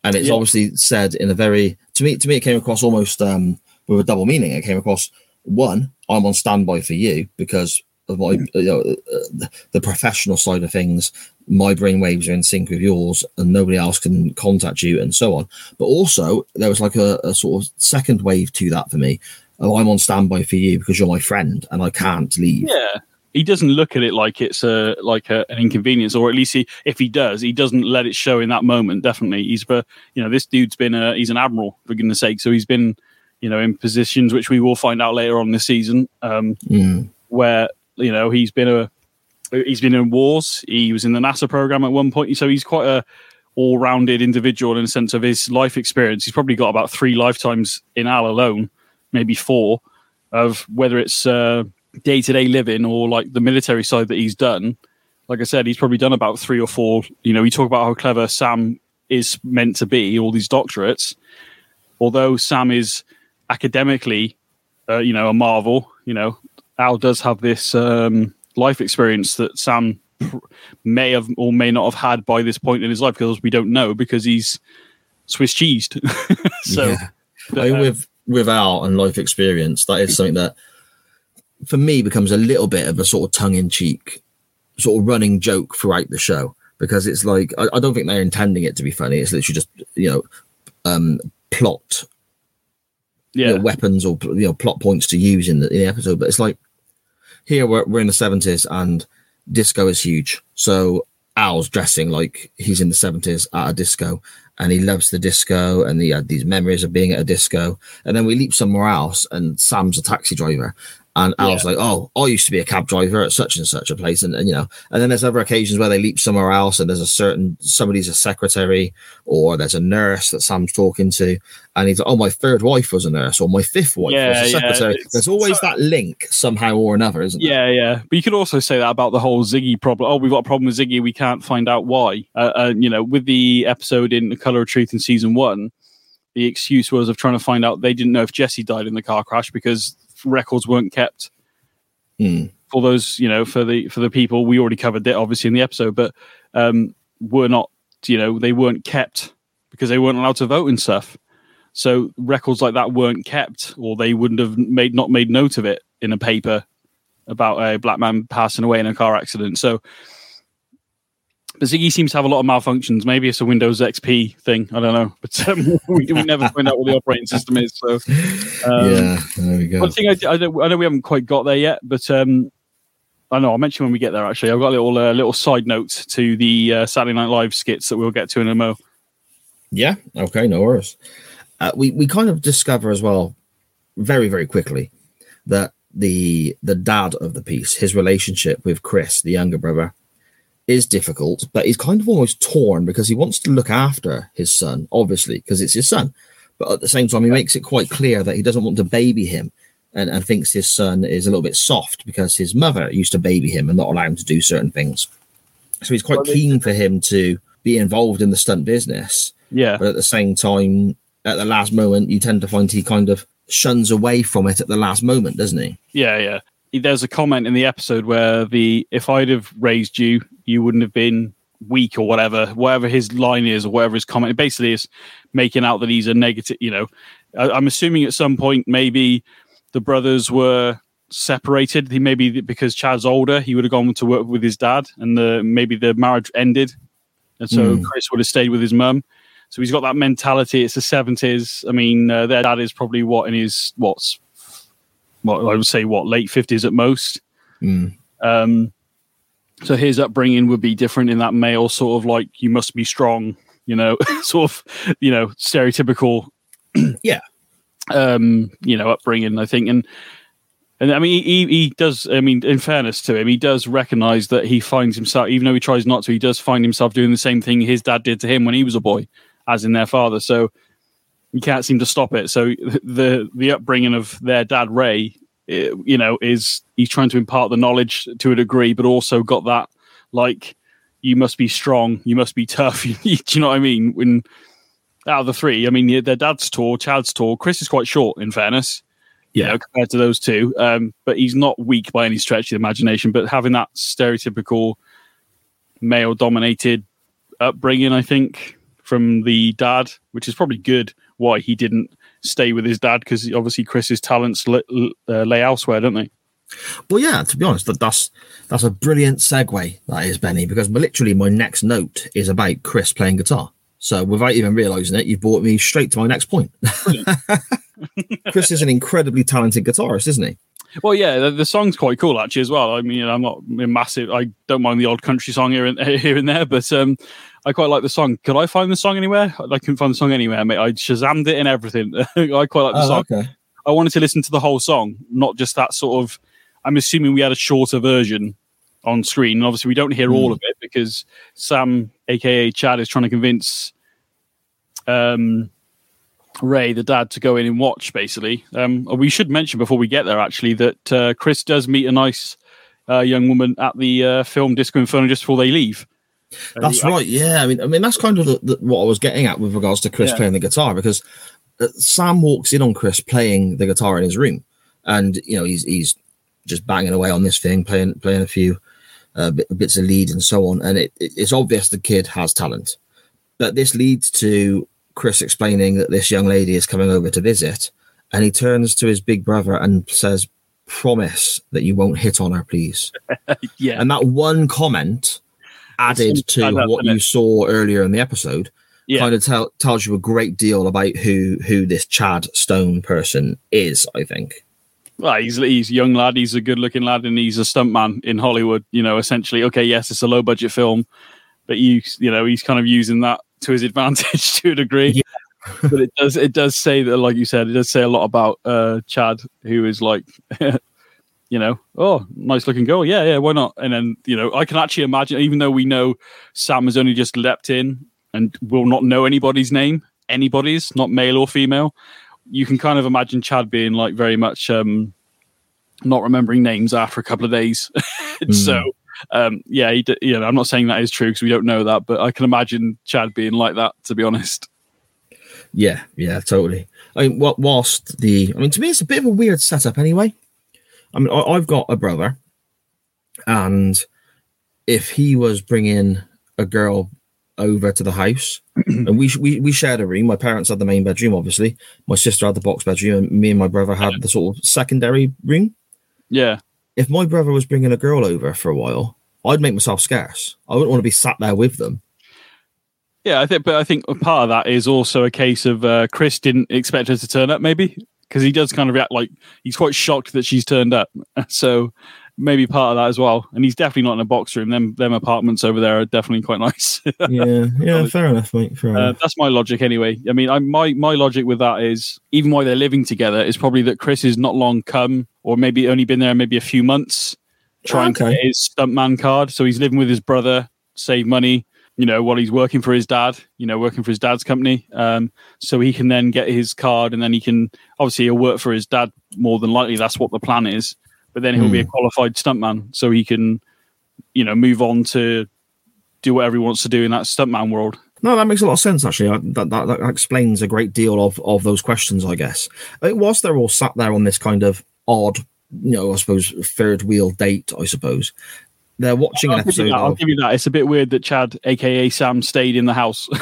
And it's Yeah. obviously said in a very to me to me it came across almost um with a double meaning. It came across one, I'm on standby for you because of my you know, uh, the professional side of things. My brain waves are in sync with yours, and nobody else can contact you, and so on. But also, there was like a, a sort of second wave to that for me. Oh, I'm on standby for you because you're my friend, and I can't leave. yeah. He doesn't look at it like it's a like a, an inconvenience, or at least he, if he does, he doesn't let it show in that moment. Definitely, he's for you know this dude's been a he's an admiral for goodness sake, so he's been you know in positions which we will find out later on this season. Um, Mm, where you know he's been a he's been in wars. He was in the NASA program at one point, so he's quite a all-rounded individual in the sense of his life experience. He's probably got about three lifetimes in Al alone, maybe four, of whether it's uh, day-to-day living or like the military side that he's done. Like I said, he's probably done about three or four. You know, we talk about how clever Sam is meant to be, all these doctorates. Although Sam is academically, uh, you know, a marvel. You know, Al does have this um, life experience that Sam pr- may have or may not have had by this point in his life because we don't know because he's Swiss cheesed. [laughs] so yeah. but, I mean, uh, with with Al and life experience, that is something that for me becomes a little bit of a sort of tongue in cheek, sort of running joke throughout the show because it's like I, I don't think they're intending it to be funny. It's literally just you know um plot yeah, you know, weapons or you know plot points to use in the, in the episode. But it's like here we're, we're in the seventies and disco is huge. So Al's dressing like he's in the seventies at a disco, and he loves the disco, and he had these memories of being at a disco. And then we leap somewhere else, and Sam's a taxi driver. And I was like, oh, I used to be a cab driver at such and such a place, and, and you know, and then there's other occasions where they leap somewhere else, and there's a certain somebody's a secretary, or there's a nurse that Sam's talking to, and he's like, oh, my third wife was a nurse, or my fifth wife Yeah, was a secretary. it's- there's always so- that link somehow or another, isn't there? Yeah, yeah. But you could also say that about the whole Ziggy problem. Oh, we've got a problem with Ziggy. We can't find out why. Uh, uh, you know, with the episode in The Color of Truth in season one, the excuse was of trying to find out they didn't know if Jesse died in the car crash because records weren't kept Hmm. for those, you know, for the for the people. We already covered that obviously in the episode, but um, were not, you know, they weren't kept because they weren't allowed to vote and stuff. So records like that weren't kept, or they wouldn't have made not made note of it in a paper about a black man passing away in a car accident. So, but Ziggy seems to have a lot of malfunctions. Maybe it's a Windows XP thing. I don't know, [laughs] but um, we, we never find out what the operating system is. So, um, yeah, there we go. one thing I, I, I know we haven't quite got there yet, but um, I know I'll mention when we get there. Actually, I've got a little uh, little side note to the uh, Saturday Night Live skits that we'll get to in a mo. Yeah. Okay. No worries. Uh, we we kind of discover as well, very very quickly, that the the dad of the piece, his relationship with Chris, the younger brother, is difficult, but he's kind of almost torn because he wants to look after his son, obviously, because it's his son. But at the same time, he makes it quite clear that he doesn't want to baby him and, and thinks his son is a little bit soft because his mother used to baby him and not allow him to do certain things. So he's quite keen for him to be involved in the stunt business. Yeah, But at the same time, at the last moment, you tend to find he kind of shuns away from it at the last moment, doesn't he? yeah, yeah. There's a comment in the episode where the if I'd have raised you, you wouldn't have been weak or whatever. Whatever his line is or whatever his comment, basically is making out that he's a negative. You know, I, I'm assuming at some point maybe the brothers were separated. He maybe because Chad's older, he would have gone to work with his dad, and the maybe the marriage ended, and so Mm. Chris would have stayed with his mum. So he's got that mentality. It's the seventies. I mean, uh, their dad is probably what in his what's what I would say what late fifties at most. Mm. Um, so his upbringing would be different in that male sort of like you must be strong, you know, [laughs] sort of you know stereotypical, [clears throat] Yeah. um, you know, upbringing. I think, and and I mean, he he does. I mean, in fairness to him, he does recognize that he finds himself, even though he tries not to, he does find himself doing the same thing his dad did to him when he was a boy, as in their father. So you can't seem to stop it. So [laughs] the the upbringing of their dad Ray, you know, is he's trying to impart the knowledge to a degree, but also got that like you must be strong, you must be tough. [laughs] Do you know what I mean? When out of the three, I mean, their dad's tall, Chad's tall, Chris is quite short. In fairness, you Yeah. know, compared to those two, um, but he's not weak by any stretch of the imagination. But having that stereotypical male-dominated upbringing, I think, from the dad, which is probably good. Why he didn't stay with his dad because obviously Chris's talents li- uh, lay elsewhere, don't they? Well, yeah. To be honest, that that's that's a brilliant segue. That is Benny, because literally my next note is about Chris playing guitar. So without even realizing it, you've brought me straight to my next point. [laughs] Chris is an incredibly talented guitarist, isn't he? Well, yeah, the, the song's quite cool actually as well. I mean, I'm not massive. I don't mind the old country song here and [laughs] here and there, but um, I quite like the song. Could I find the song anywhere? I couldn't find the song anywhere, mate. I shazammed it and everything. [laughs] I quite like the song. okay. I wanted to listen to the whole song, not just that sort of. I'm assuming we had a shorter version on screen, and obviously we don't hear all of it because Sam, aka Chad, is trying to convince um, Ray, the dad, to go in and watch. Basically, um, we should mention before we get there actually that uh, Chris does meet a nice uh, young woman at the uh, film Disco Inferno just before they leave. That's right. Yeah, I mean, I mean, that's kind of the, the, what I was getting at with regards to Chris Yeah. playing the guitar because uh, Sam walks in on Chris playing the guitar in his room, and you know he's he's just banging away on this thing, playing playing a few uh, bit, bits of lead and so on, and it, it's obvious the kid has talent. But this leads to Chris explaining that this young lady is coming over to visit, and he turns to his big brother and says, "Promise that you won't hit on her, please." [laughs] Yeah, And that one comment added to what you saw earlier in the episode yeah. kind of tell, tells you a great deal about who who this Chad Stone person is. I think. Well, he's he's a young lad. He's a good looking lad, and he's a stuntman in Hollywood. You know, essentially, okay, yes, it's a low budget film, but you you know he's kind of using that to his [laughs] advantage to a degree. Yeah. but it does it does say that, like you said, it does say a lot about uh, Chad, who is like, [laughs] you know, oh, nice looking girl, yeah, yeah, why not? And then you know, I can actually imagine, even though we know Sam has only just leapt in and will not know anybody's name, anybody's, not male or female. You can kind of imagine Chad being like very much um, not remembering names after a couple of days. [laughs] So, um, yeah, he d- you know, I'm not saying that is true because we don't know that, but I can imagine Chad being like that. To be honest, Yeah, yeah, totally. I mean, whilst the, I mean, to me, it's a bit of a weird setup anyway. I mean, I, I've got a brother, and if he was bringing a girl over to the house, [clears throat] and we we we shared a room. My parents had the main bedroom, obviously. My sister had the box bedroom, and me and my brother had the sort of secondary room. yeah, if my brother was bringing a girl over for a while, I'd make myself scarce. I wouldn't want to be sat there with them. yeah. I think, but I think part of that is also a case of uh, Chris didn't expect her to turn up, maybe because he does kind of react like he's quite shocked that she's turned up. [laughs] So maybe part of that as well. And he's definitely not in a box room. Them them apartments over there are definitely quite [laughs] nice. Yeah, yeah, [laughs] fair enough, mate. Fair Uh, that's my logic anyway. I mean, I, my my logic with that is even while they're living together is probably that Chris is not long come, or maybe only been there maybe a few months, trying to get his stuntman card. So he's living with his brother, save money. You know, while he's working for his dad, you know, working for his dad's company, um, so he can then get his card, and then he can obviously he'll work for his dad more than likely. That's what the plan is. But then he'll be a qualified stuntman, so he can, you know, move on to do whatever he wants to do in that stuntman world. No, that makes a lot of sense. Actually, I- that, that that explains a great deal of of those questions. I guess. I think whilst they're all sat there on this kind of odd, you know, I suppose third wheel date. I suppose they're watching I'll give, you episode. that. I'll give you that. It's a bit weird that Chad, aka Sam, stayed in the house. [laughs]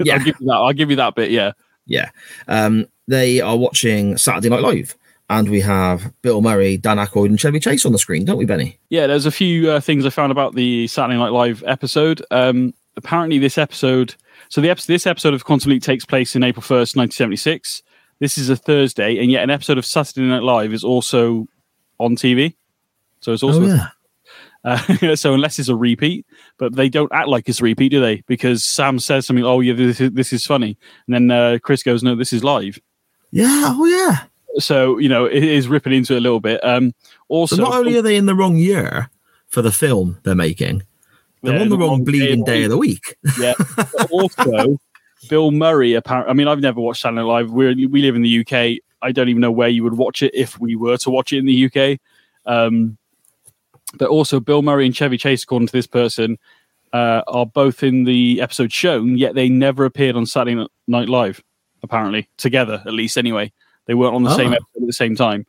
Yeah. I'll give you that. I'll give you that bit. Yeah. yeah, um, they are watching Saturday Night Live, and we have Bill Murray, Dan Aykroyd, and Chevy Chase on the screen, don't we, Benny? Yeah, there's a few uh, things I found about the Saturday Night Live episode. Um, apparently, this episode, so the episode, this episode of Quantum Leap takes place in April 1st, 1976. This is a Thursday, and yet an episode of Saturday Night Live is also on TV. So it's also oh yeah. Uh, [laughs] so unless it's a repeat, but they don't act like it's a repeat, do they? Because Sam says something, "Oh yeah, this is, this is funny," and then uh, Chris goes, "No, this is live." Yeah, oh yeah. So you know, it is ripping into it a little bit. Um, also, So not only are they in the wrong year for the film they're making, they're Yeah, on the the wrong wrong bleeding day of of the week. Yeah. [laughs] Also, Bill Murray. Apparently, I mean, I've never watched Saturday Night Live. We we live in the UK. I don't even know where you would watch it if we were to watch it in the UK. Um, but also, Bill Murray and Chevy Chase, according to this person, uh, are both in the episode shown, yet they never appeared on Saturday Night Live. Apparently, together at least. Anyway, they weren't on the same Oh. episode at the same time.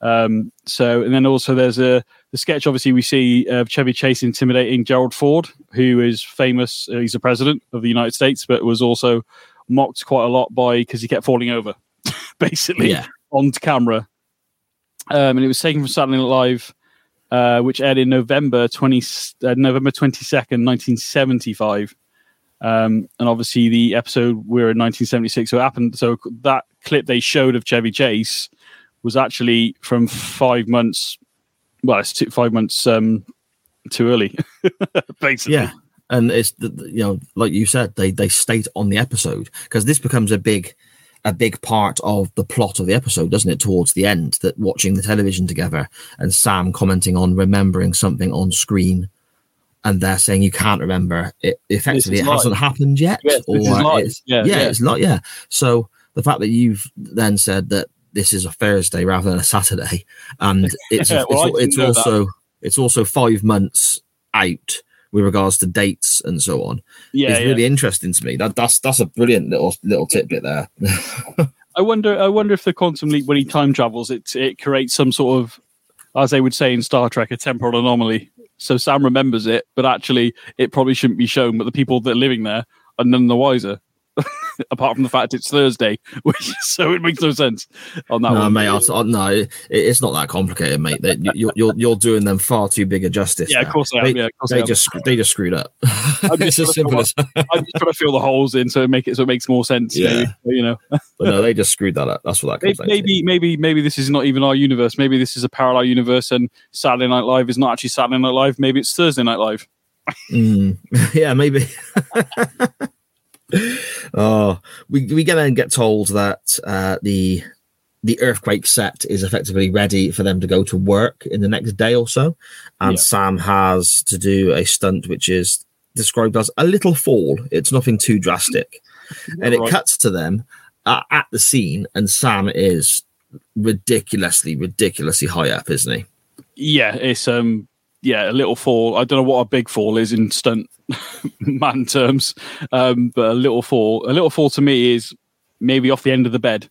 Um, so, and then also there's a the sketch. Obviously, we see uh, Chevy Chase intimidating Gerald Ford, who is famous. Uh, he's the president of the United States, but was also mocked quite a lot by because he kept falling over, [laughs] basically Yeah. on camera. Um, and it was taken from Saturday Night Live, uh, which aired in November twenty uh, November twenty second, nineteen seventy five. Um, and obviously the episode we're in 1976. So it happened. So that clip they showed of Chevy Chase was actually from five months. Well, it's two, five months um, too early, [laughs] basically. Yeah, and it's you know like you said they they state on the episode because this becomes a big a big part of the plot of the episode, doesn't it? Towards the end, that watching the television together and Sam commenting on remembering something on screen. And they're saying you can't remember it. Effectively, it hasn't happened yet, Yes, or it's Yeah, yeah, yeah. it's not. Yeah. So the fact that you've then said that this is a Thursday rather than a Saturday, and [laughs] it's Yeah, well, it's, it's know that. also it's also five months out with regards to dates and so on. yeah, is yeah. really interesting to me. That that's that's a brilliant little little tidbit there. [laughs] I wonder. I wonder if the quantum leap, when he time travels, it it creates some sort of, as they would say in Star Trek, a temporal anomaly. So Sam remembers it, but actually, it probably shouldn't be shown. But the people that are living there are none the wiser. [laughs] Apart from the fact it's Thursday, which so it makes no sense on that no, one. mate, I'll, I'll- no, it, it's not that complicated, mate. You- you're, you're you're doing them far too big a justice. yeah, of course I am. They, Yeah, course I they am. just they just screwed up. [laughs] it's just as simple as. I'm just trying to fill the holes in so it make it so it makes more sense. Yeah. Maybe, you know. But no, they just screwed that up. That's what that comes Maybe, maybe, maybe, maybe this is not even our universe. Maybe this is a parallel universe, and Saturday Night Live is not actually Saturday Night Live. Maybe it's Thursday Night Live. Mm, [laughs] yeah, maybe. [laughs] oh, we we get and get told that uh, the the earthquake set is effectively ready for them to go to work in the next day or so, and Yeah. Sam has to do a stunt which is described as a little fall. It's nothing too drastic, [laughs] and it cuts to them uh, at the scene, and Sam is ridiculously, ridiculously high up, isn't he? Yeah, it's um, yeah, a little fall. I don't know what a big fall is in stunt [laughs] man terms, um, but a little fall, a little fall to me is maybe off the end of the bed.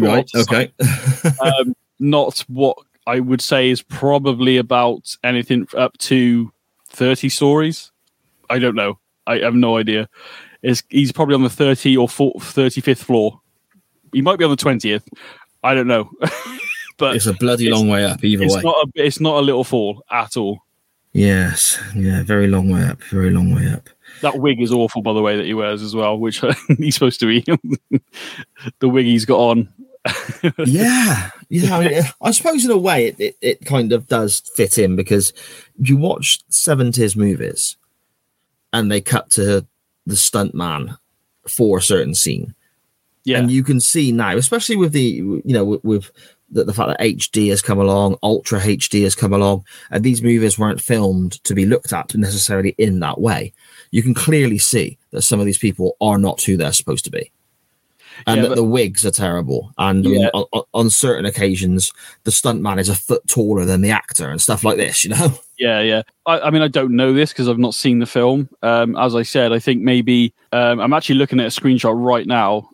Or off the side. Okay. [laughs] um, not what I would say is probably about anything up to 30 stories. I don't know. I have no idea. Is he's probably on the 30 or 35th floor. He might be on the 20th. I don't know. [laughs] but it's a bloody it's- long way up either it's way. not a it's not a little fall at all. Yes, yeah, very long way up, very long way up. That wig is awful, by the way, that he wears as well, which [laughs] he's supposed to be. [laughs] the wig he's got on. [laughs] yeah, yeah. I, mean, I suppose in a way it, it, it kind of does fit in because you watch seventies movies, and they cut to the stunt man for a certain scene, Yeah, and you can see now, especially with the you know with, with that the fact that HD has come along, Ultra HD has come along, and these movies weren't filmed to be looked at necessarily in that way. You can clearly see that some of these people are not who they're supposed to be. And Yeah, that but- the wigs are terrible. And Yeah. on, on- on certain occasions, the stuntman is a foot taller than the actor and stuff like this, you know? [laughs] Yeah, yeah. I, I mean, I don't know this because I've not seen the film. Um, as I said, I think maybe um, I'm actually looking at a screenshot right now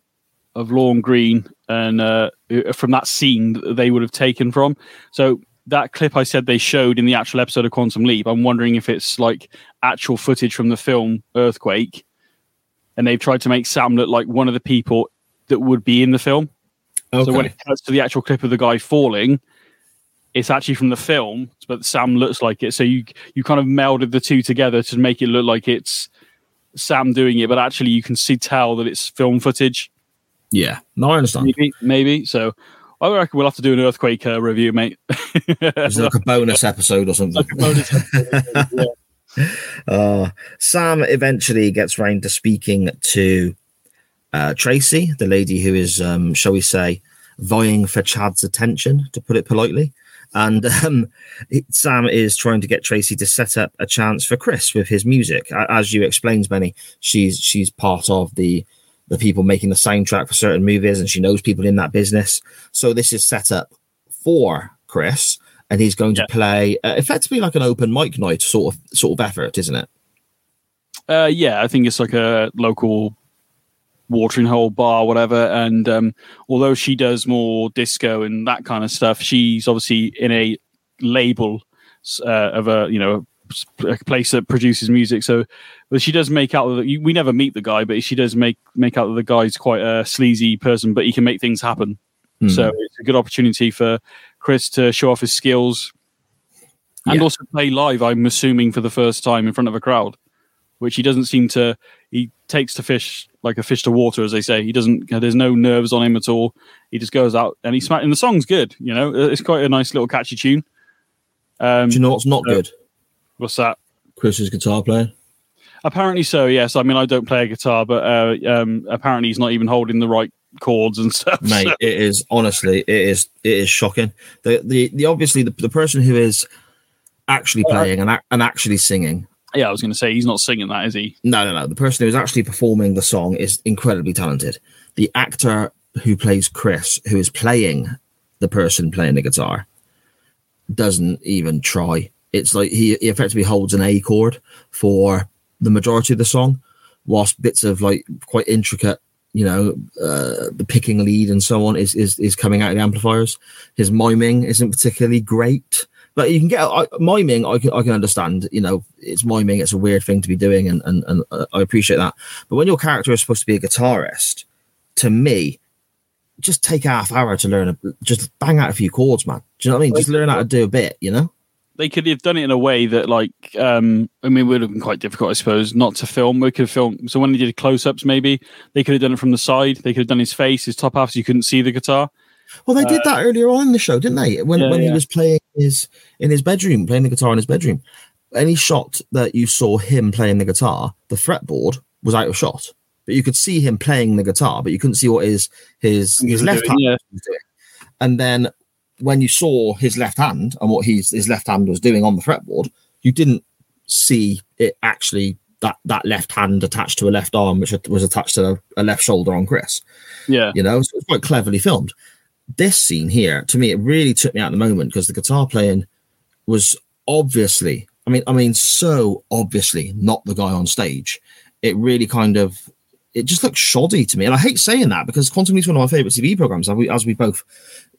of Lorne Greene and uh, from that scene that they would have taken from. So that clip I said they showed in the actual episode of Quantum Leap, I'm wondering if it's like actual footage from the film Earthquake, and they've tried to make Sam look like one of the people that would be in the film. Okay. So when it cuts to the actual clip of the guy falling, it's actually from the film, but Sam looks like it. So you you kind of melded the two together to make it look like it's Sam doing it, but actually you can see tell that it's film footage. Yeah. No, I understand. Maybe, maybe. So I reckon we'll have to do an earthquake uh, review, mate. It's like a [laughs] bonus episode or something. Like a bonus episode, yeah. [laughs] Uh, Sam eventually gets round to speaking to uh, Tracy, the lady who is, um, shall we say, vying for Chad's attention, to put it politely. And um, Sam is trying to get Tracy to set up a chance for Chris with his music. As you explained, Benny, she's she's part of the the people making the soundtrack for certain movies, and she knows people in that business. So this is set up for Chris, and he's going to Yeah. play uh, effectively like an open mic night sort of sort of effort, isn't it? Uh, yeah, I think it's like a local watering hole bar, whatever. And um, although she does more disco and that kind of stuff, she's obviously in a label uh, of a you know a place that produces music. So, but she does make out that we never meet the guy, but she does make make out that the guy's quite a sleazy person, but he can make things happen. Hmm. So it's a good opportunity for Chris to show off his skills and Yeah. also play live. I'm assuming for the first time in front of a crowd, which he doesn't seem to. He takes to fish like a fish to water, as they say. He doesn't. There's no nerves on him at all. He just goes out and he smack. And the song's good. You know, it's quite a nice little catchy tune. Um, Do you know what's not uh, good? What's that? Chris's guitar player. Apparently so. Yes. I mean, I don't play a guitar, but uh, um, apparently he's not even holding the right chords and [laughs] stuff. mate So- it is honestly it is it is shocking the the, the obviously the, the person who is actually playing and, and actually singing yeah, I was going to say he's not singing that, is he? no no no the person who is actually performing the song is incredibly talented the actor who plays chris who is playing the person playing the guitar doesn't even try it's like he, he effectively holds an a chord for the majority of the song whilst bits of like quite intricate you know uh, the picking lead and so on is, is is coming out of the amplifiers. His miming isn't particularly great but you can get I, miming I can, I can understand you know it's miming it's a weird thing to be doing and, and and uh, i appreciate that. But when your character is supposed to be a guitarist to me just take half hour to learn a, just bang out a few chords man. Do you know what i mean? Just learn how to do a bit you know They could have done it in a way that, like, um, I mean, it would have been quite difficult, I suppose, not to film. We could have filmed. So when they did close-ups, maybe they could have done it from the side. They could have done his face, his top half, so you couldn't see the guitar. Well, they did that earlier on in the show, didn't they? When Uh, Yeah, when he was playing his in his bedroom, playing the guitar in his bedroom. Any shot that you saw him playing the guitar, the fretboard was out of shot, but you could see him playing the guitar, but you couldn't see what his his his left hand yeah. was doing. And then when you saw his left hand and what his his left hand was doing on the fretboard, you didn't see it actually that that left hand attached to a left arm, which was attached to a, left shoulder on Chris. Yeah, you know so it's quite cleverly filmed. This scene here to me it really took me out of the moment because the guitar playing was obviously i mean i mean so obviously not the guy on stage. It really kind of it just looked shoddy to me and i hate saying that because quantum is one of my favorite tv programs as we, as we both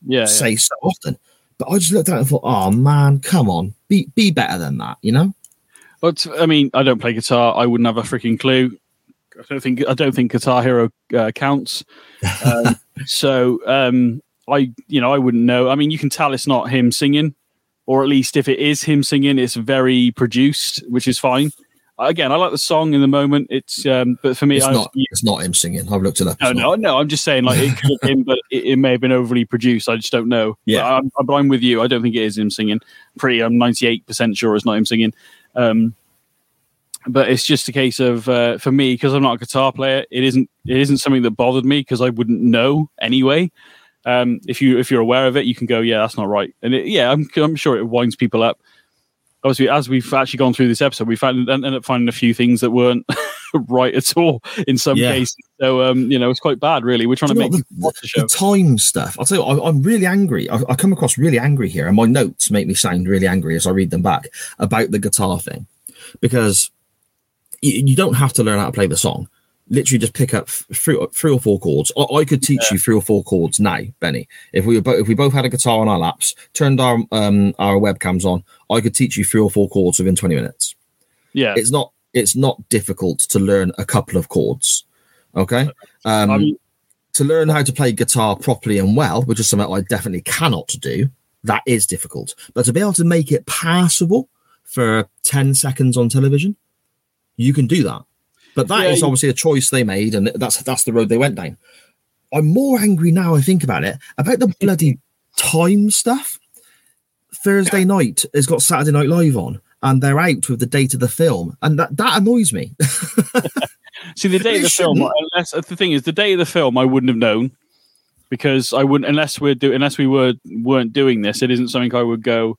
yeah, yeah. say so often but i just looked at it and thought oh man come on be be better than that you know But I mean, I don't play guitar. I wouldn't have a freaking clue. I don't think I don't think Guitar Hero uh, counts. [laughs] Um, so um, I, you know, I wouldn't know. I mean, you can tell it's not him singing, or at least if it is him singing, it's very produced, which is fine. Again, I like the song in the moment. It's, um, but for me, it's I, not it's not him singing i've looked it up no, no, not. no. I'm just saying, like it could have been, but it, it may have been overly produced. I just don't know. [laughs] Yeah. but I'm, but I'm with you. I don't think it is him singing. Pretty, I'm 98 percent sure it's not him singing. Um, but it's just a case of uh, for me because I'm not a guitar player. It isn't. It isn't something that bothered me because I wouldn't know anyway. Um, if you if you're aware of it, you can go, yeah, that's not right. And it, yeah, I'm I'm sure it winds people up. Obviously, as we've actually gone through this episode, we found ended up finding a few things that weren't [laughs] right at all in some Yeah. cases. So um, you know, it's quite bad, really. We're trying Do to make the show. the time stuff. I'll tell you, I, I'm really angry. I, I come across really angry here, and my notes make me sound really angry as I read them back about the guitar thing, because you, you don't have to learn how to play the song. Literally, just pick up three, three or four chords. I, I could teach you three or four chords now, Benny. If we were both, if we both had a guitar on our laps, turned our um our webcams on, I could teach you three or four chords within 20 minutes. Yeah, it's not it's not difficult to learn a couple of chords okay? Um mean- to learn how to play guitar properly and well which is something i definitely cannot do that is difficult. But to be able to make it passable for 10 seconds on television you can do that but that is Yeah, you- obviously a choice they made and that's that's the road they went down i'm more angry now i think about it about the bloody time stuff thursday night has got saturday night live on and they're out with the date of the film and that that annoys me [laughs] See, the day of the film, unless uh, the thing is, the day of the film, I wouldn't have known because I wouldn't unless we're do unless we were weren't doing this. It isn't something I would go.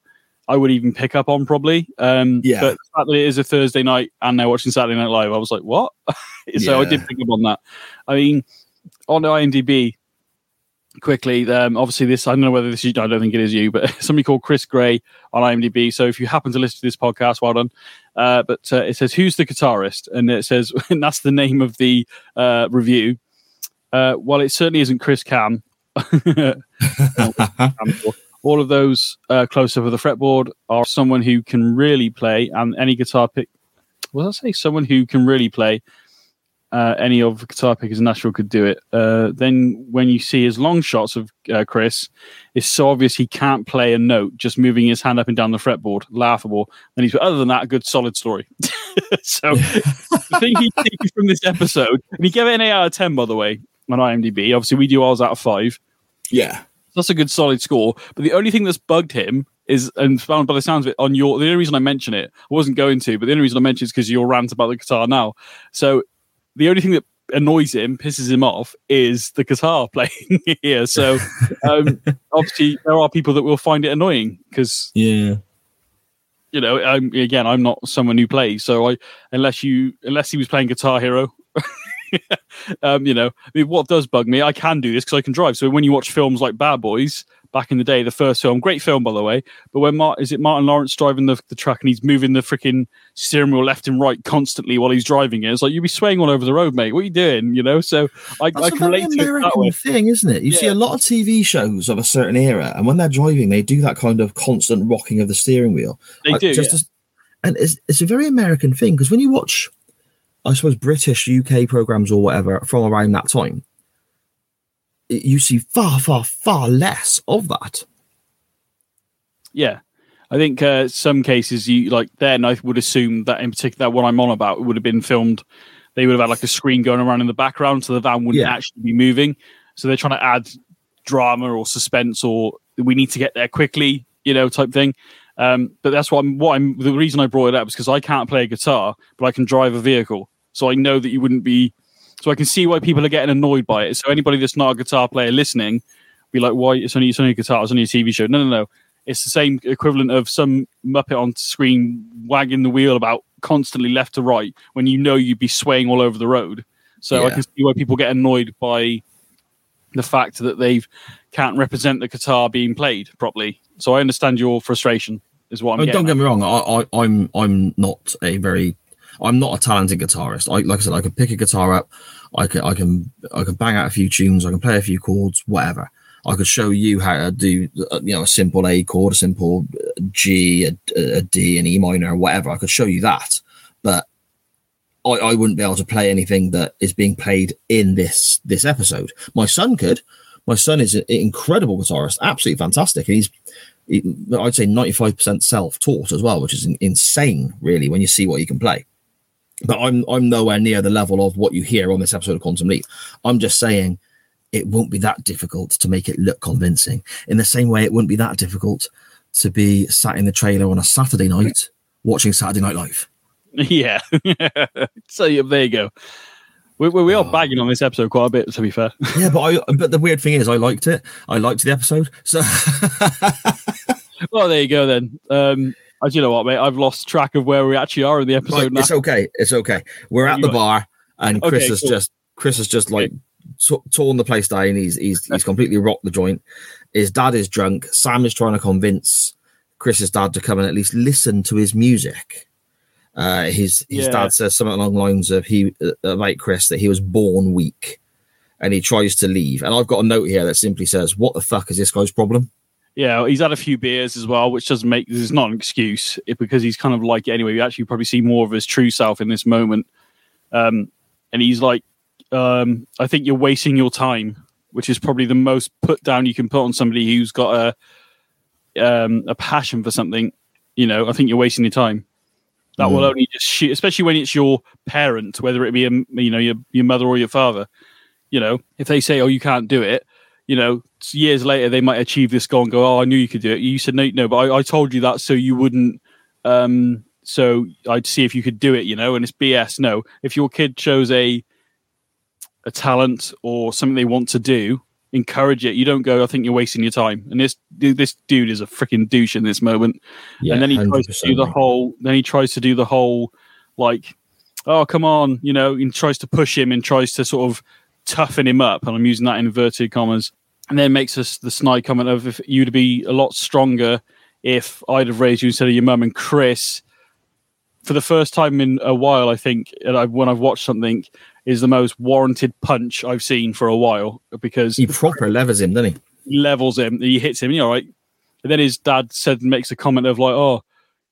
I would even pick up on probably. Um, Yeah. But the fact that it is a Thursday night and they're watching Saturday Night Live, I was like, what? [laughs] so I did pick up on that. I mean, on IMDb, quickly, um, obviously this, I don't know whether this is, I don't think it is you, but [laughs] somebody called Chris Gray on IMDb. So if you happen to listen to this podcast, well done. Uh, but uh, it says, who's the guitarist? And it says, [laughs] and that's the name of the uh, review. Uh, well, it certainly isn't Chris Cam. All of those uh, close up of the fretboard are someone who can really play, and any guitar pick. What did I say? Someone who can really play. Uh, any of the guitar pickers in Nashville could do it. Uh, then, when you see his long shots of uh, Chris, it's so obvious he can't play a note just moving his hand up and down the fretboard. Laughable. And he's other than that, a good solid story. [laughs] so, the thing he [laughs] taken from this episode, and he gave it an eight out of ten, by the way, on IMDb. Obviously, we do ours out of five. yeah That's a good solid score. But the only thing that's bugged him is, and found by the sounds of it, on your. The only reason I mention it, I wasn't going to, but the only reason I mention it is because your rant about the guitar now. So the only thing that annoys him, pisses him off, is the guitar [laughs] playing here. So um, [laughs] obviously there are people that will find it annoying because yeah you know, I'm, again, I'm not someone who plays, so I unless you unless he was playing Guitar Hero. [laughs] [laughs] um, you know, I mean, what does bug me? I can do this because I can drive. So when you watch films like Bad Boys back in the day, the first film, great film by the way, but when Mar- is it Martin Lawrence driving the, the truck and he's moving the freaking steering wheel left and right constantly while he's driving it? It's like you'd be swaying all over the road, mate. What are you doing? You know, so I, That's I a can very relate to American thing, isn't it? You see a lot of TV shows of a certain era, and when they're driving, they do that kind of constant rocking of the steering wheel. They Like, do. just yeah. as- and it's, it's a very American thing because when you watch, I suppose, British, UK programs or whatever from around that time, you see far, far, far less of that. Yeah. I think uh, some cases you like then I would assume that in particular that what I'm on about would have been filmed. They would have had like a screen going around in the background, so the van wouldn't Yeah. actually be moving. So they're trying to add drama or suspense, or we need to get there quickly, you know, type thing. Um, but that's what I'm. What I'm. The reason I brought it up is because I can't play a guitar, but I can drive a vehicle, so I know that you wouldn't be. So I can see why people are getting annoyed by it. So anybody that's not a guitar player listening, be like, "Why? It's only it's only a guitar. It's only a TV show." No, no, no. It's the same equivalent of some muppet on screen wagging the wheel about constantly left to right when you know you'd be swaying all over the road. So I can see why people get annoyed by the fact that they can't represent the guitar being played properly. So I understand your frustration. Is what I'm Oh, getting. don't at. get me wrong. I, I, I'm I'm not a very I'm not a talented guitarist. I like I said, I can pick a guitar up. I can I can I can bang out a few tunes. I can play a few chords, whatever. I could show you how to do uh, you know a simple A chord, a simple G, a, a D, an E minor, whatever. I could show you that, but I, I wouldn't be able to play anything that is being played in this this episode. My son could. My son is an incredible guitarist, absolutely fantastic, he's he- I'd say 95% self-taught as well, which is insane, really, when you see what he can play. But I'm I'm nowhere near the level of what you hear on this episode of Quantum Leap. I'm just saying it won't be that difficult to make it look convincing. In the same way, it wouldn't be that difficult to be sat in the trailer on a Saturday night watching Saturday Night Live. [laughs] Yeah. [laughs] so yeah, there you go. We, we, we are Oh. bagging on this episode quite a bit, to be fair. [laughs] Yeah, but I but the weird thing is I liked it. I liked the episode. So well, there you go then. Um, as you know what, mate, I've lost track of where we actually are in the episode it's okay. It's okay. We're at the bar, and Chris Okay, has cool. just Chris has just like t- torn the place down. He's he's he's [laughs] completely rocked the joint. His dad is drunk. Sam is trying to convince Chris's dad to come and at least listen to his music. Uh, his his Yeah. dad says something along the lines of he uh, about Chris that he was born weak, and he tries to leave. And I've got a note here that simply says, "What the fuck is this guy's problem?" Yeah, he's had a few beers as well, which doesn't make this is not an excuse because he's kind of like it anyway. You actually probably see more of his true self in this moment, um, and he's like, um, "I think you're wasting your time," which is probably the most put down you can put on somebody who's got a um, a passion for something. You know, I think you're wasting your time. That will Mm. only just shoot, especially when it's your parent, whether it be a, you know your your mother or your father. You know, if they say, "Oh, you can't do it," you know, years later they might achieve this goal and go, "Oh, I knew you could do it." You said no, no, but I, I told you that so you wouldn't. Um, so I'd see if you could do it, you know. And it's BS. No, if your kid shows a a talent or something they want to do, encourage it. You don't go, "I think you're wasting your time." And this this dude is a freaking douche in this moment. and then he tries to do the whole. Then he tries to do the whole, like, "Oh, come on," you know, and tries to push him and tries to sort of toughen him up. And I'm using that in inverted commas and then makes us the snide comment of if you'd be a lot stronger if I'd have raised you instead of your mum and Chris. For the first time in a while, I think, and I, when I've watched something, is the most warranted punch I've seen for a while because he proper levers him, doesn't he? he levels him, he hits him, you're all right. And then his dad said, makes a comment of like, "Oh,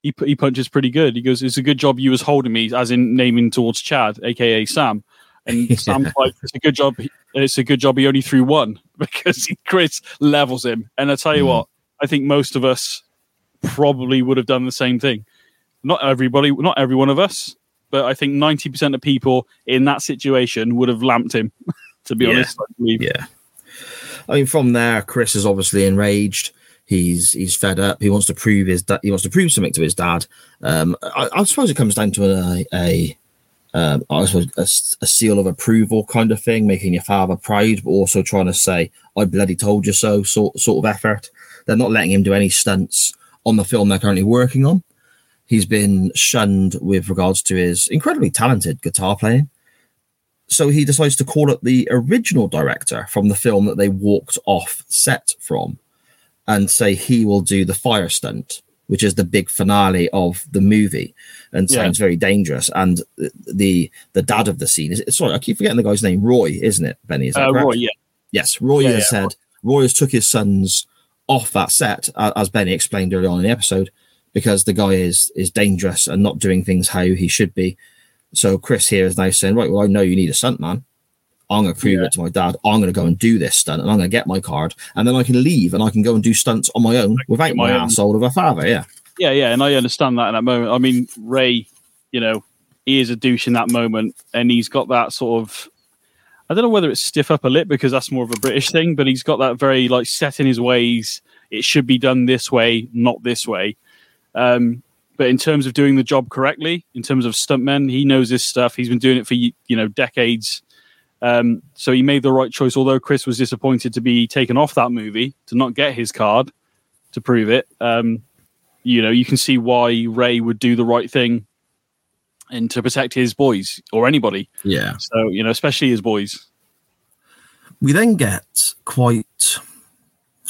he he punches pretty good." He goes, "It's a good job you was holding me," as in naming towards Chad, aka Sam. And [laughs] Yeah. Sam's like, "It's a good job. It's a good job he only threw one [laughs] because Chris levels him." And I tell you Mhm. what, I think most of us probably would have done the same thing. Not everybody, not every one of us, but I think ninety percent of people in that situation would have lamped him. [laughs] to be Yeah. honest, I. Yeah. I mean, from there, Chris is obviously enraged. He's he's fed up. He wants to prove his da- he wants to prove something to his dad. Um, I, I suppose it comes down to a, a um, I suppose a, a seal of approval kind of thing, making your father proud, but also trying to say "I bloody told you so" sort sort of effort. They're not letting him do any stunts on the film they're currently working on. He's been shunned with regards to his incredibly talented guitar playing so he decides to call up the original director from the film that they walked off set from and say he will do the fire stunt which is the big finale of the movie and Yeah. sounds very dangerous and the the dad of the scene is sorry i keep forgetting the guy's name roy isn't it benny is that Uh. Roy, yeah, yes roy Yeah, has yeah. said roy has took his sons off that set as benny explained earlier on in the episode because the guy is is dangerous and not doing things how he should be so Chris here is now saying, right, well, I know you need a stunt man. I'm going to prove Yeah. it to my dad. I'm going to go and do this stunt and I'm going to get my card and then I can leave and I can go and do stunts on my own without my, my asshole of a father. Yeah. Yeah, yeah, and I understand that in that moment. I mean, Ray, you know, he is a douche in that moment, and he's got that sort of. I don't know whether it's stiff upper lip because that's more of a British thing, but he's got that very like set in his ways. It should be done this way, not this way. Um, but in terms of doing the job correctly, in terms of stuntmen, he knows this stuff. He's been doing it for you know decades. Um, so he made the right choice. Although Chris was disappointed to be taken off that movie to not get his card to prove it. Um, you know, you can see why Ray would do the right thing and to protect his boys or anybody. Yeah. So, you know, especially his boys. We then get quite,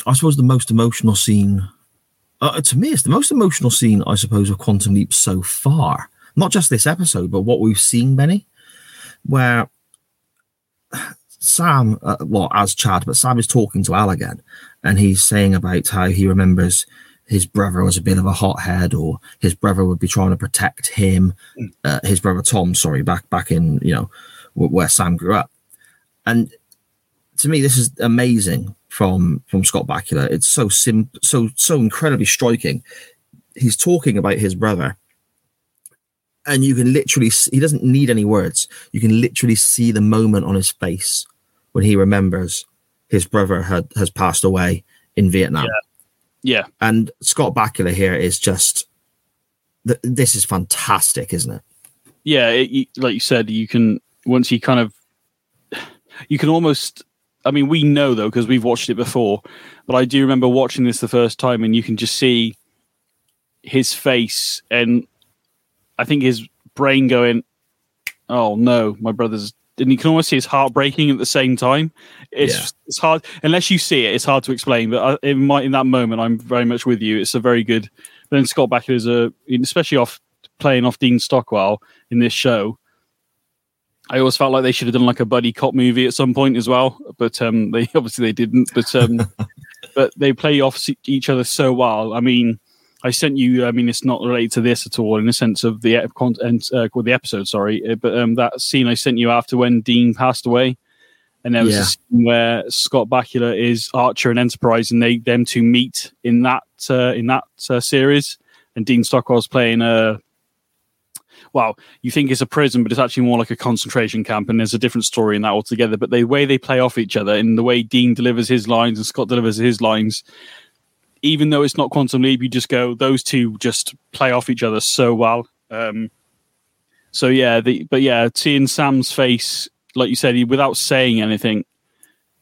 I suppose, the most emotional scene. Uh, to me, it's the most emotional scene, I suppose, of Quantum Leap so far. Not just this episode, but what we've seen, Benny, where Sam, uh, well, as Chad, but Sam is talking to Al again, and he's saying about how he remembers his brother was a bit of a hothead, or his brother would be trying to protect him. Uh, his brother Tom, sorry, back back in you know where Sam grew up, and to me, this is amazing from from Scott Bakula. It's so sim, so so incredibly striking. He's talking about his brother, and you can literally s- he doesn't need any words. You can literally see the moment on his face when he remembers his brother had has passed away in Vietnam. Yeah. And Scott Bakula here is just th- this is fantastic, isn't it? Yeah. It, like you said, you can, once he kind of you can almost. I mean, we know though because we've watched it before, but I do remember watching this the first time, and you can just see his face, and I think his brain going, "Oh no, my brother's." And you can almost see it's heartbreaking at the same time. It's Yeah. it's hard unless you see it. It's hard to explain. But I, in my in that moment, I'm very much with you. It's a very good. Then Scott Bakula is a, especially off playing off Dean Stockwell in this show. I always felt like they should have done like a buddy cop movie at some point as well, but um, they [laughs] obviously they didn't. But um, [laughs] but they play off each other so well. I mean, I sent you. I mean, it's not related to this at all in the sense of the content, uh, the episode. Sorry, uh, but um, that scene I sent you after when Dean passed away, and there was Yeah. a scene where Scott Bakula is Archer and Enterprise, and they them two meet in that uh, in that uh, series, and Dean Stockwell's playing a. Well, you think it's a prison, but it's actually more like a concentration camp, and there's a different story in that altogether. But the way they play off each other, and the way Dean delivers his lines and Scott delivers his lines, even though it's not quantum leap, you just go those two just play off each other so well. Um, so yeah, the but yeah, seeing Sam's face, like you said, he, without saying anything,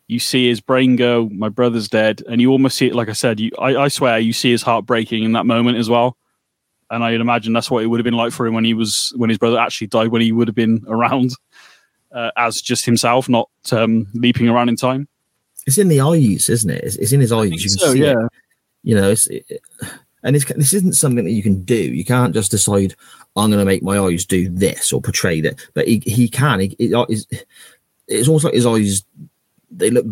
you see his brain go, "My brother's dead," and you almost see it. Like I said, you, I, I swear, you see his heart breaking in that moment as well. And I'd imagine that's what it would have been like for him when he was when his brother actually died, when he would have been [laughs] around uh, as just himself, not um, leaping around in time. It's in the eyes, isn't it? It's, it's in his eyes. You can So see it. You know, it's, it, and it's, this isn't something that you can do. You can't just decide I'm going to make my eyes do this or portray that. But he, he can. He, uh, it, it's, almost like his eyes they look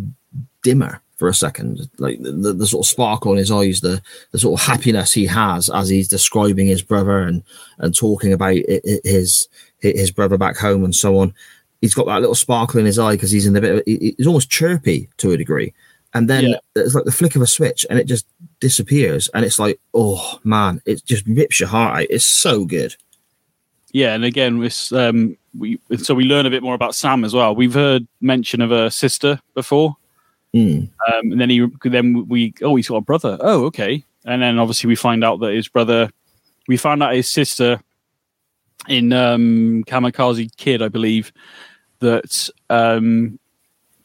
dimmer for a second, like the, the, the sort of sparkle in his eyes, the the sort of happiness he has as he's describing his brother and and talking about his his brother back home and so on. He's got that little sparkle in his eye because he's in the bit. Of, he's almost chirpy to a degree, and then Yeah. it's like the flick of a switch, and it just disappears, and it's like, oh man, it just rips your heart out. It's so good. yeah, and again, um, we so we learn a bit more about Sam as well. We've heard mention of a sister before, Mm. um, and then he then we oh he's got a brother. Oh okay, and then obviously we find out that his brother. We found out his sister in um, Kamikaze Kid, I believe. That um,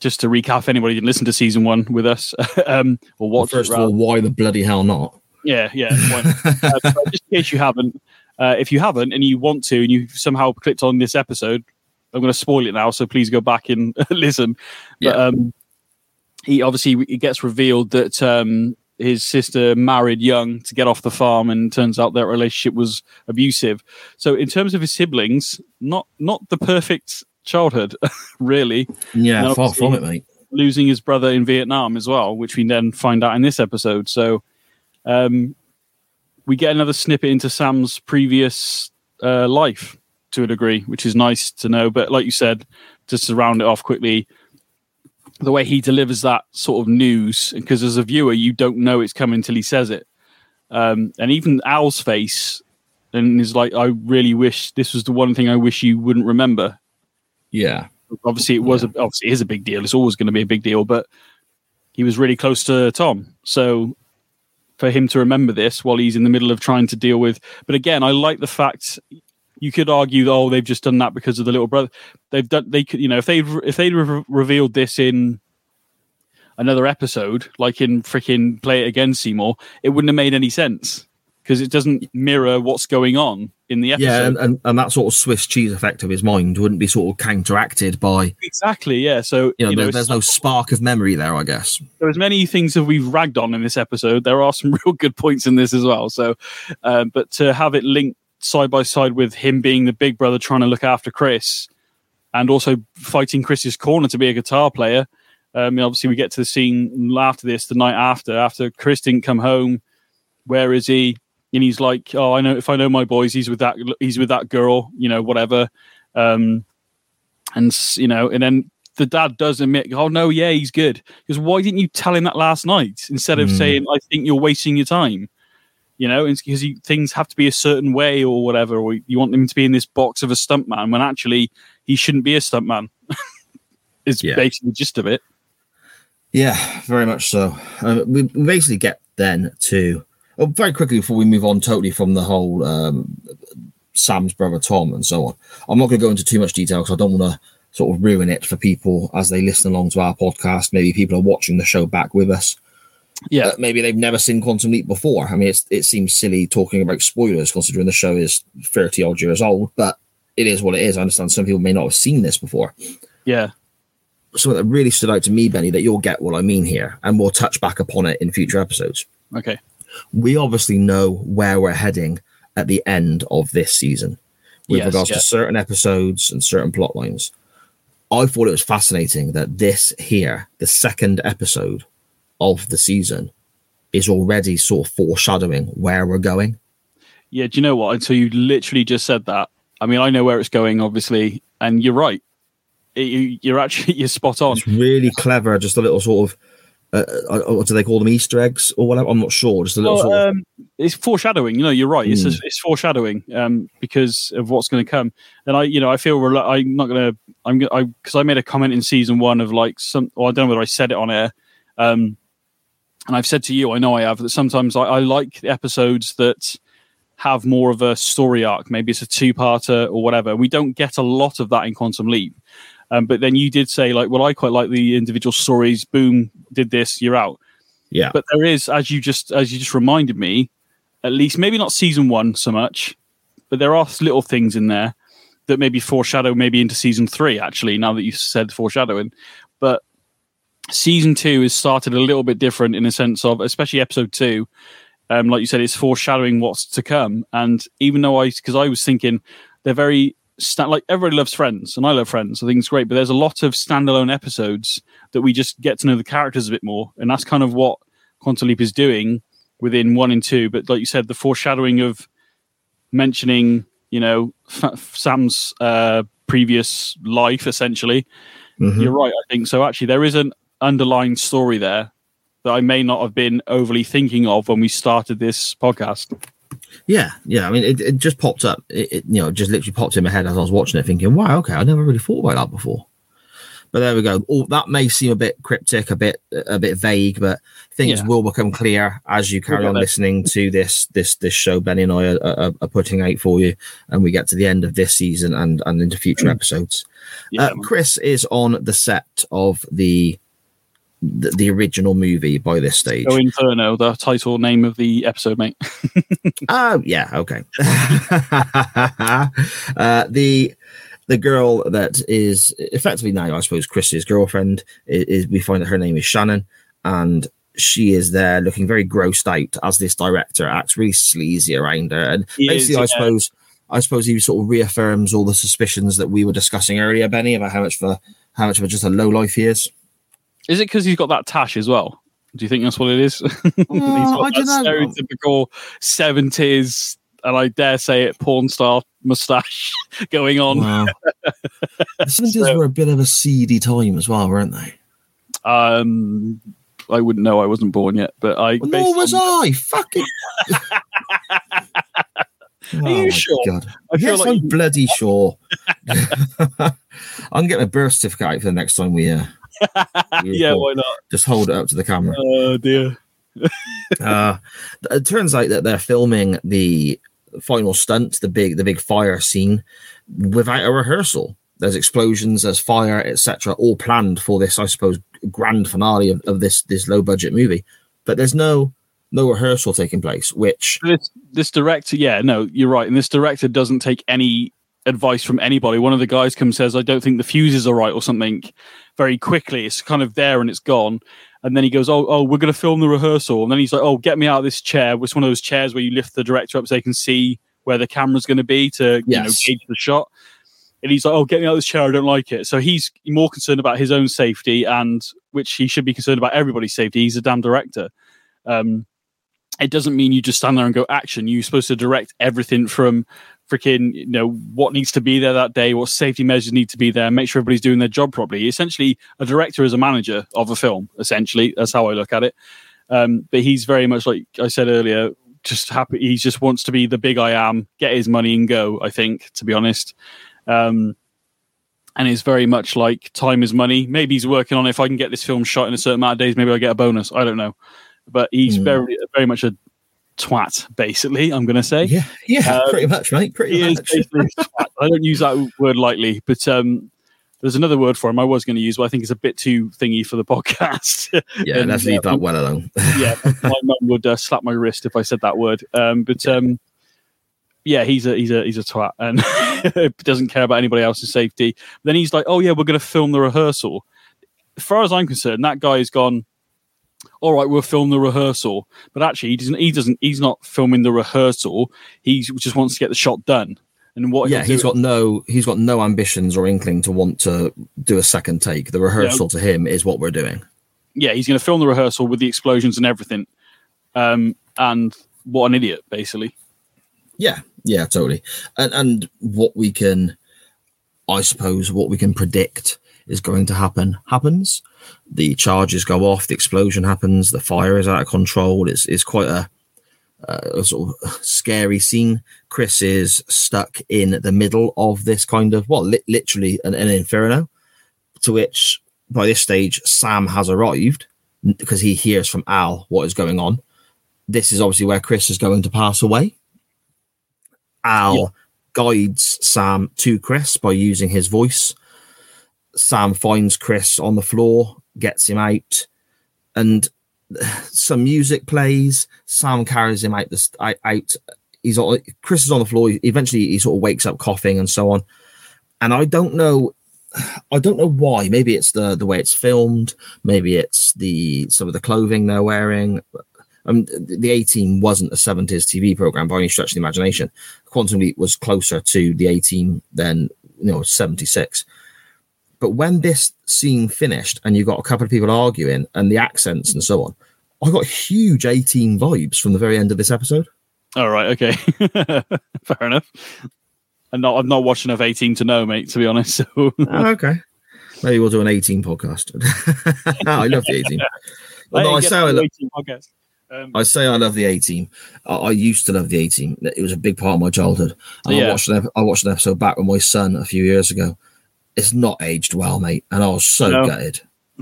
just to recap, if anybody didn't listen to season one with us [laughs] um, or Well, watch first it, of all, why the bloody hell not? Yeah, yeah. [laughs] uh, just in case you haven't, uh, if you haven't and you want to, and you somehow clicked on this episode, I'm going to spoil it now. So please go back and [laughs] listen. But Yeah. um, he obviously it gets revealed that um, his sister married young to get off the farm, and turns out their relationship was abusive. So in terms of his siblings, not not the perfect childhood, [laughs] really Yeah, far from it, mate. losing his brother in Vietnam as well, which we then find out in this episode. So um, we get another snippet into Sam's previous uh, life to a degree, which is nice to know. But like you said, just to round it off quickly, the way he delivers that sort of news, because as a viewer, you don't know it's coming until he says it. Um, and even Al's face, and is like, I really wish this was the one thing I wish you wouldn't remember Yeah, obviously it was a, obviously it is a big deal. It's always going to be a big deal, but he was really close to Tom. So for him to remember this while he's in the middle of trying to deal with, but again, I like the fact you could argue, oh, they've just done that because of the little brother. They've done they could, you know, if they if they re- revealed this in another episode, like in freaking Play It Again, Seymour, it wouldn't have made any sense because it doesn't mirror what's going on in the episode. yeah, and, and, and that sort of Swiss cheese effect of his mind wouldn't be sort of counteracted by exactly, yeah. So you know, there- there's no spark of memory there, I guess. there as many things that we've ragged on in this episode. There are some [laughs] real good points in this as well. So, um, but to have it linked side by side with him being the big brother trying to look after Chris, and also fighting Chris's corner to be a guitar player. Um, obviously, we get to the scene after this, the night after, after Chris didn't come home. Where is he? And he's like, "Oh, I know. If I know my boys, he's with that. He's with that girl. You know, whatever." Um, and you know, and then the dad does admit, "Oh no, yeah, he's good." Because why didn't you tell him that last night instead of Mm. saying, "I think you're wasting your time"? You know, it's because things have to be a certain way or whatever, or you want him to be in this box of a stuntman when actually he shouldn't be a stuntman. [laughs] is Yeah. basically the gist of it. Yeah, very much so. Um, we we basically get then to oh, very quickly before we move on totally from the whole um, Sam's brother Tom and so on. I'm not going to go into too much detail because I don't want to sort of ruin it for people as they listen along to our podcast. Maybe people are watching the show back with us. Yeah. Uh, maybe they've never seen Quantum Leap before. I mean, it's, it seems silly talking about spoilers considering the show is 30 odd years old, but it is what it is. I understand some people may not have seen this before. Yeah. Something that really stood out to me, Benny, that you'll get what I mean here, and we'll touch back upon it in future episodes. Okay. We obviously know where we're heading at the end of this season with Yes, regards yeah. to certain episodes and certain plot lines. I thought it was fascinating that this here, the second episode of the season, is already sort of foreshadowing where we're going. Yeah. Do you know what? Until you literally just said that. I mean, I know where it's going, obviously, and you're right. It- you, you're actually [laughs] you're spot on. It's really clever, just a little sort of. Uh, uh, what do they call them? Easter eggs or whatever? I'm not sure. Just a little Well, sort of. um, it's foreshadowing. You know, you're right. It's Hmm. it's foreshadowing um, because of what's going to come. And I, you know, I feel rel- I'm not going to. I'm I because I made a comment in season one of like some. Or I don't know whether I said it on air. Um, and I've said to you, I know I have that sometimes I, I like the episodes that have more of a story arc. Maybe it's a two-parter or whatever. We don't get a lot of that in Quantum Leap. Um, but then you did say like, well, I quite like the individual stories. Boom, did this, you're out yeah. but there is as you just as you just reminded me at least maybe not season one so much but there are little things in there that maybe foreshadow maybe into season three actually now that you said foreshadowing but season two has started a little bit different in a sense of especially episode two um, like you said it's foreshadowing what's to come and even though i because i was thinking they're very sta- like everybody loves friends and i love friends i think it's great but there's a lot of standalone episodes that we just get to know the characters a bit more and that's kind of what quantum leap is doing within one and two but like you said the foreshadowing of mentioning you know F- sam's uh previous life essentially. Mhm. you're right i think so. Actually there is an underlying story there that i may not have been overly thinking of when we started this podcast Yeah, yeah. I mean, it, it just popped up. It, it, you know, just literally popped in my head as I was watching it, thinking, "Wow, okay, I never really thought about that before." But there we go. All that may seem a bit cryptic, a bit a bit vague, but things Yeah. will become clear as you carry on listening to this this this show. Benny and I are, are, are putting out for you, and we get to the end of this season and and into future episodes. yeah, uh, Chris is on the set of the, the the original movie by this stage. Disco Inferno, the title name of the episode, mate. [laughs] Oh yeah, okay. [laughs] uh, the the girl that is effectively now, I suppose, Chris's girlfriend is, is we find that her name is Shannon, and she is there looking very grossed out as this director acts really sleazy around her, and He is, basically, I yeah. suppose. I suppose he sort of reaffirms all the suspicions that we were discussing earlier, Benny, about how much for how much of a just a low life he is. Is it because he's got that tash as well? Do you think that's what it is? [laughs] he's Well, I got that don't know. stereotypical seventies, and I dare say it, porn star mustache [laughs] going on. Wow. [laughs] the seventies So- were a bit of a seedy time as well, weren't they? Um, I wouldn't know. I wasn't born yet, but I. Well, nor was on- I. Fucking. Are you sure? God. I feel yes, like I'm you- bloody sure. I'm getting a birth certificate for the next time we, uh, we yeah, why not? just hold it up to the camera. Oh dear. [laughs] Uh, it turns out that they're filming the final stunt, the big, the big fire scene, without a rehearsal. There's explosions, there's fire, etc., all planned for this, I suppose, grand finale of, of this this low budget movie. But there's no no rehearsal taking place, which this this director yeah no you're right and this director doesn't take any advice from anybody. One of the guys comes says i don't think the fuses are right or something very quickly. It's kind of there and it's gone. And then he goes oh oh we're going to film the rehearsal. And then he's like oh get me out of this chair. It's one of those chairs where you lift the director up so they can see where the camera's going to be to you know gauge the shot. And he's like oh get me out of this chair i don't like it. So he's more concerned about his own safety and which he should be concerned about everybody's safety. He's a damn director. Um it doesn't mean you just stand there and go action. You're supposed to direct everything from freaking, you know, what needs to be there that day, what safety measures need to be there, make sure everybody's doing their job properly. Essentially, a director is a manager of a film. Essentially, that's how I look at it. Um, but he's very much like I said earlier, just happy. He just wants to be the big I am, get his money and go. I think, to be honest. Um, and it's very much like time is money. Maybe he's working on if I can get this film shot in a certain amount of days, maybe I get a bonus. I don't know, but he's Hmm. very very much a twat. Basically, I'm going to say yeah, yeah, Um, pretty much, mate. Pretty much. [laughs] I don't use that word lightly, but um, There's another word for him I was going to use, but I think it's a bit too thingy for the [laughs] podcast. Yeah, And, let's leave that well alone. [laughs] yeah, my mum would uh, slap my wrist if I said that word. Um, but um, yeah, he's a he's a he's a twat and doesn't care about anybody else's safety. Then he's like, "Oh yeah, we're going to film the rehearsal." As far as I'm concerned, that guy's gone. All right, we'll film the rehearsal, but actually, he doesn't. He doesn't. He's not filming the rehearsal. He just wants to get the shot done. And what? yeah, he's do- got no he's got no ambitions or inkling to want to do a second take. The rehearsal to him is what we're doing. yeah, he's going to film the rehearsal with the explosions and everything. Um, and what an idiot, basically. Yeah, yeah, totally. And and what we can, I suppose, what we can predict is going to happen happens. The charges go off, the explosion happens, the fire is out of control. It's it's quite a, a sort of [laughs] scary scene. Chris is stuck in the middle of this kind of well, li- literally an, an inferno, to which by this stage Sam has arrived because he hears from Al what is going on. This is obviously where Chris is going to pass away. Al Yeah. guides Sam to Chris by using his voice. Sam finds Chris on the floor, gets him out, and some music plays. Sam carries him out. Out-. He's Chris is on the floor. Eventually, he sort of wakes up coughing and so on. And I don't know. I don't know why. Maybe it's the the way it's filmed. Maybe it's the some of the clothing they're wearing. Um, the A Team wasn't a 70s TV program by any stretch of the imagination. Quantum Leap was closer to the A Team than you know 76. But when this scene finished and you got a couple of people arguing and the accents and so on, I got huge A Team vibes from the very end of this episode. All right, okay, [laughs] fair enough. I'm not. I've not watched enough A Team to know, mate. To be honest, so [laughs] Oh, okay. Maybe we'll do an A Team podcast. [laughs] I love the A Team. Well, no, I say I, the A Team podcast. Um, I say I love the A Team. I, I used to love the A Team. It was a big part of my childhood. And I watched an, ep- I watched an episode back with my son a few years ago. It's not aged well, mate, and I was so No. gutted.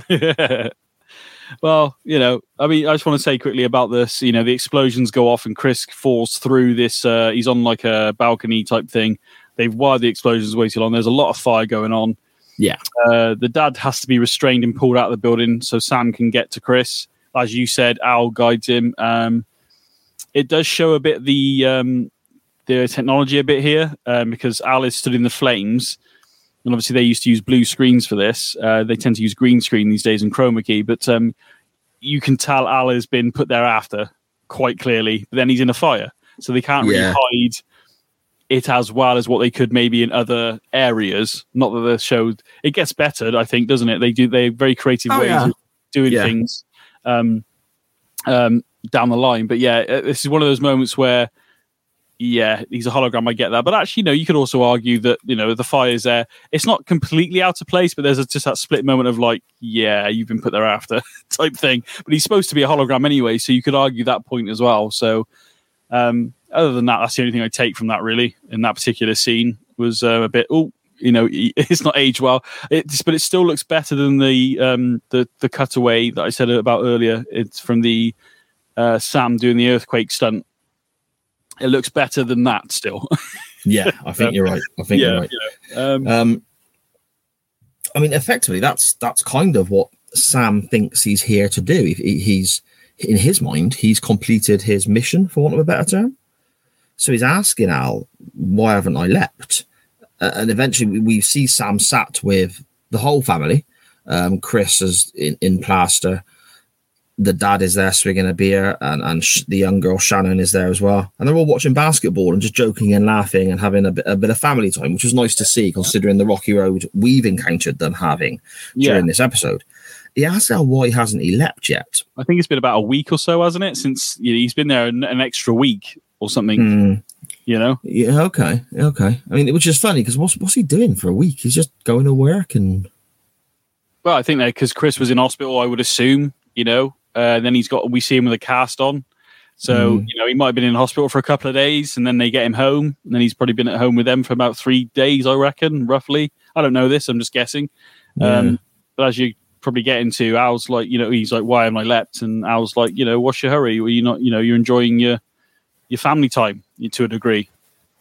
[laughs] well, you know, I mean, I just want to say quickly about this. You know, the explosions go off and Chris falls through this. Uh, he's on like a balcony type thing. They've wired the explosions way too long. There's a lot of fire going on. Yeah. Uh, the dad has to be restrained and pulled out of the building so Sam can get to Chris. As you said, Al guides him. Um, it does show a bit the um, the technology a bit here um, because Al is stood in the flames. And obviously, they used to use blue screens for this. Uh, they tend to use green screen these days and chroma key, but um, you can tell Al has been put there after quite clearly. But then he's in a fire, so they can't really hide it as well as what they could maybe in other areas. Not that the show it gets better, I think, doesn't it? They do they very creative Oh, ways yeah. of doing Yeah. things um, um, down the line. But yeah, uh, this is one of those moments where yeah, he's a hologram. I get that, but actually, no. you could also argue that you know the fire's there. It's not completely out of place, but there's a, just that split moment of like, yeah, you've been put there after [laughs] type thing. But he's supposed to be a hologram anyway, so you could argue that point as well. So, um, other than that, that's the only thing I take from that really in that particular scene was uh, a bit. Oh, you know, [laughs] it's not aged well. It's but it still looks better than the um the the cutaway that I said about earlier. It's from the uh, Sam doing the earthquake stunt. It looks better than that still. [laughs] Yeah, I think you're right. I think you're right. Um, Um, I mean, effectively, that's that's kind of what Sam thinks he's here to do. He, he- he's in his mind, he's completed his mission, for want of a better term. So he's asking Al, "Why haven't I leapt?" Uh, and eventually, we, we see Sam sat with the whole family. Um, Chris is in, in plaster. The dad is there swinging a beer, and, and sh- the young girl Shannon is there as well. And they're all watching basketball and just joking and laughing and having a bit, a bit of family time, which was nice to see considering the rocky road we've encountered them having yeah, during this episode. He asks Al why hasn't he leapt yet. I think it's been about a week or so, hasn't it? Since you know, he's been there an, an extra week or something. Hmm. You know, Yeah, okay, okay. I mean, which is funny because what's what's he doing for a week? He's just going to work and well, I think that because Chris was in hospital, I would assume. You know, uh, and then he's got we see him with a cast on. So Mm. you know he might have been in hospital for a couple of days, and then they get him home, and then he's probably been at home with them for about three days, I reckon, roughly. I don't know this; I'm just guessing. Um, but as you probably get into, Al's like, you know, he's like, "Why am I leapt?" And Al's like, you know, "What's your hurry? Are you not, you know, you're enjoying your your family time to a degree."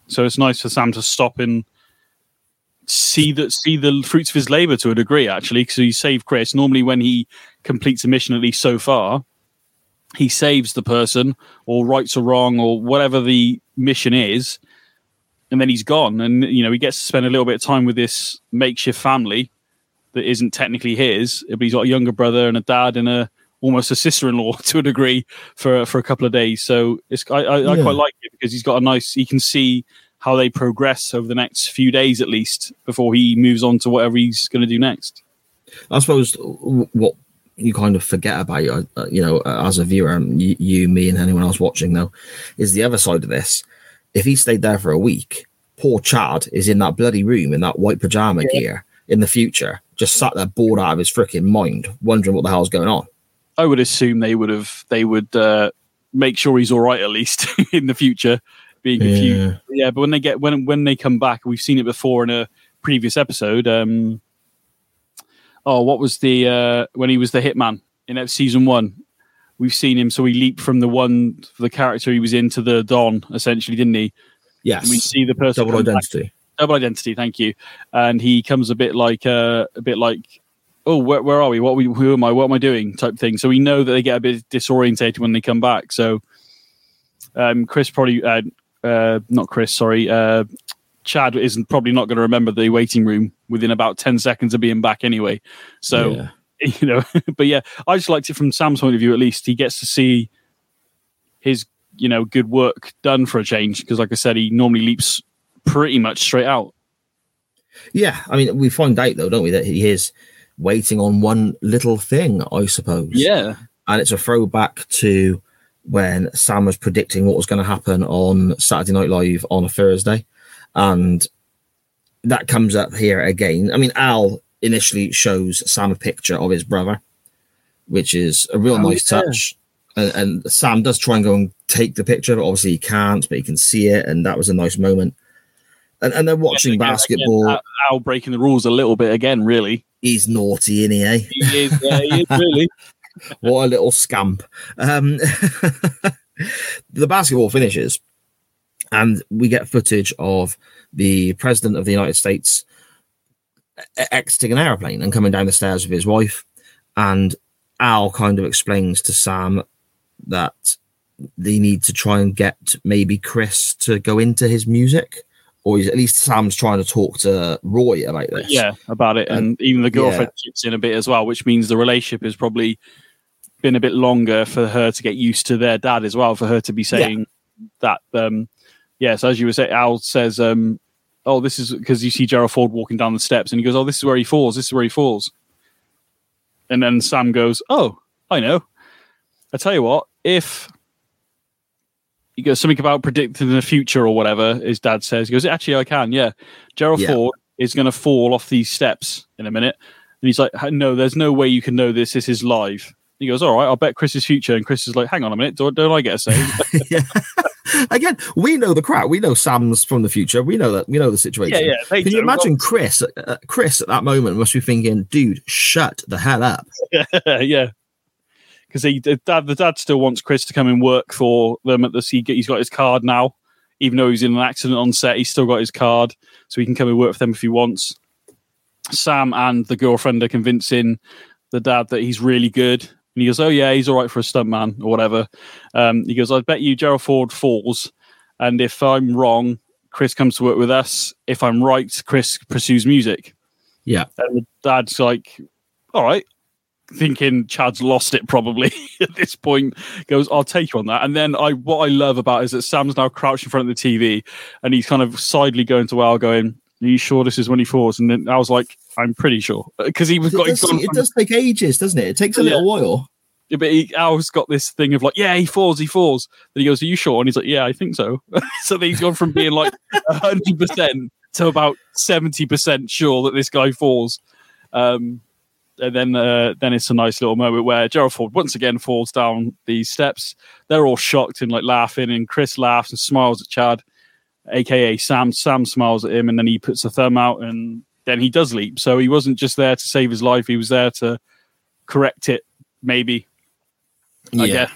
So it's nice for Sam to stop and see the see the fruits of his labor to a degree actually because he saved Chris. Normally, when he completes a mission, at least so far, he saves the person or rights or wrong or whatever the mission is, and then he's gone. And you know he gets to spend a little bit of time with this makeshift family that isn't technically his, but he's got a younger brother and a dad and a almost a sister-in-law [laughs] to a degree for for a couple of days. So it's I, I, I quite like it because he's got a nice. He can see how they progress over the next few days at least before he moves on to whatever he's going to do next. I suppose what you kind of forget about, uh, uh, you know, uh, as a viewer, um, you, you, me, and anyone else watching, though, is the other side of this. If he stayed there for a week, poor Chad is in that bloody room in that white pajama gear in the future, just sat there bored out of his freaking mind, wondering what the hell's going on. I would assume they would have they would uh, make sure he's all right at least [laughs] in the future, being confused. Yeah. but when they get when when they come back, we've seen it before in a previous episode. Um, oh, what was the uh, when he was the hitman in season one? We've seen him, so he leaped from the one for the character he was in to the Don, essentially, didn't he? Yes, And we see the person double come back- identity. double identity. Thank you. And he comes a bit like uh, a bit like, oh, where, where are we? What are we? Who am I? What am I doing? Type thing. So we know that they get a bit disorientated when they come back. So um, Chris probably, uh, uh, not Chris, sorry, uh, Chad isn't probably not going to remember the waiting room within about ten seconds of being back anyway. So Yeah. [laughs] you know, [laughs] but yeah, I just liked it from Sam's point of view. At least he gets to see his you know good work done for a change because, like I said, he normally leaps pretty much straight out. Yeah, I mean, we find out though, don't we, that he is waiting on one little thing, I suppose. Yeah, and it's a throwback to when Sam was predicting what was going to happen on Saturday Night Live on a Thursday, and that comes up here again. I mean, Al initially shows Sam a picture of his brother, which is a real Oh, nice yeah. touch. And, and Sam does try and go and take the picture, but obviously he can't, but he can see it, and that was a nice moment. And, and they're watching Again- basketball. again, Al, Al breaking the rules a little bit again. Really, He's naughty, is he? Eh? he is. Yeah, he is really. [laughs] [laughs] what a little scamp. Um, [laughs] the basketball finishes, and we get footage of the president of the United States exiting an aeroplane and coming down the stairs with his wife. And Al kind of explains to Sam that they need to try and get maybe Chris to go into his music, or at least Sam's trying to talk to Roy about this. Yeah, about it, and even the girlfriend chips in a bit as well, which means the relationship has probably been a bit longer for her to get used to their dad as well. For her to be saying that, um, yes, as you were saying, Al says, um, "Oh, this is because you see Gerald Ford walking down the steps, and he goes, "Oh, this is where he falls. This is where he falls." And then Sam goes, "Oh, I know. I tell you what, if." He goes something about predicting the future or whatever. His dad says. He goes, "Actually, I can. Yeah, Gerald Yeah. Ford is going to fall off these steps in a minute." And he's like, "No, there's no way you can know this. This is live." He goes, "All right, I'll bet Chris's future." And Chris is like, "Hang on a minute, don't, don't I get a say?" [laughs] [laughs] [laughs] Again, we know the crowd. We know Sam's from the future. We know that. We know the situation. yeah, yeah. Can you imagine Chris? Uh, Chris at that moment must be thinking, "Dude, shut the hell up." [laughs] yeah. Because he, the dad, the dad still wants Chris to come and work for them at the sea. He's got his card now, even though he's in an accident on set. He's still got his card, so he can come and work for them if he wants. Sam and the girlfriend are convincing the dad that he's really good, and he goes, "Oh yeah, he's all right for a stuntman or whatever." Um, he goes, "I bet you Gerald Ford falls, and if I'm wrong, Chris comes to work with us. If I'm right, Chris pursues music." Yeah. And the dad's like, "All right." thinking Chad's lost it probably [laughs] at this point. Goes, I'll take you on that. And then I, what I love about it is that Sam's now crouched in front of the TV, and he's kind of sidely going to Al, going, "Are you sure this is when he falls?" And then I was like, "I'm pretty sure," because he was It got. does, gone it from- does take ages, doesn't it? It takes a Yeah. little while. Yeah, but he, Al's got this thing of like, yeah, he falls, he falls. Then he goes, "Are you sure?" And he's like, "Yeah, I think so." [laughs] so then he's gone from being like [laughs] hundred percent to about seventy percent sure that this guy falls. Um, and then uh, then it's a nice little moment where Gerald Ford once again falls down these steps. They're all shocked and like laughing, and Chris laughs and smiles at Chad, aka Sam. Sam smiles at him, and then he puts a thumb out, and then he does leap. So he wasn't just there to save his life; he was there to correct it, maybe. I guess.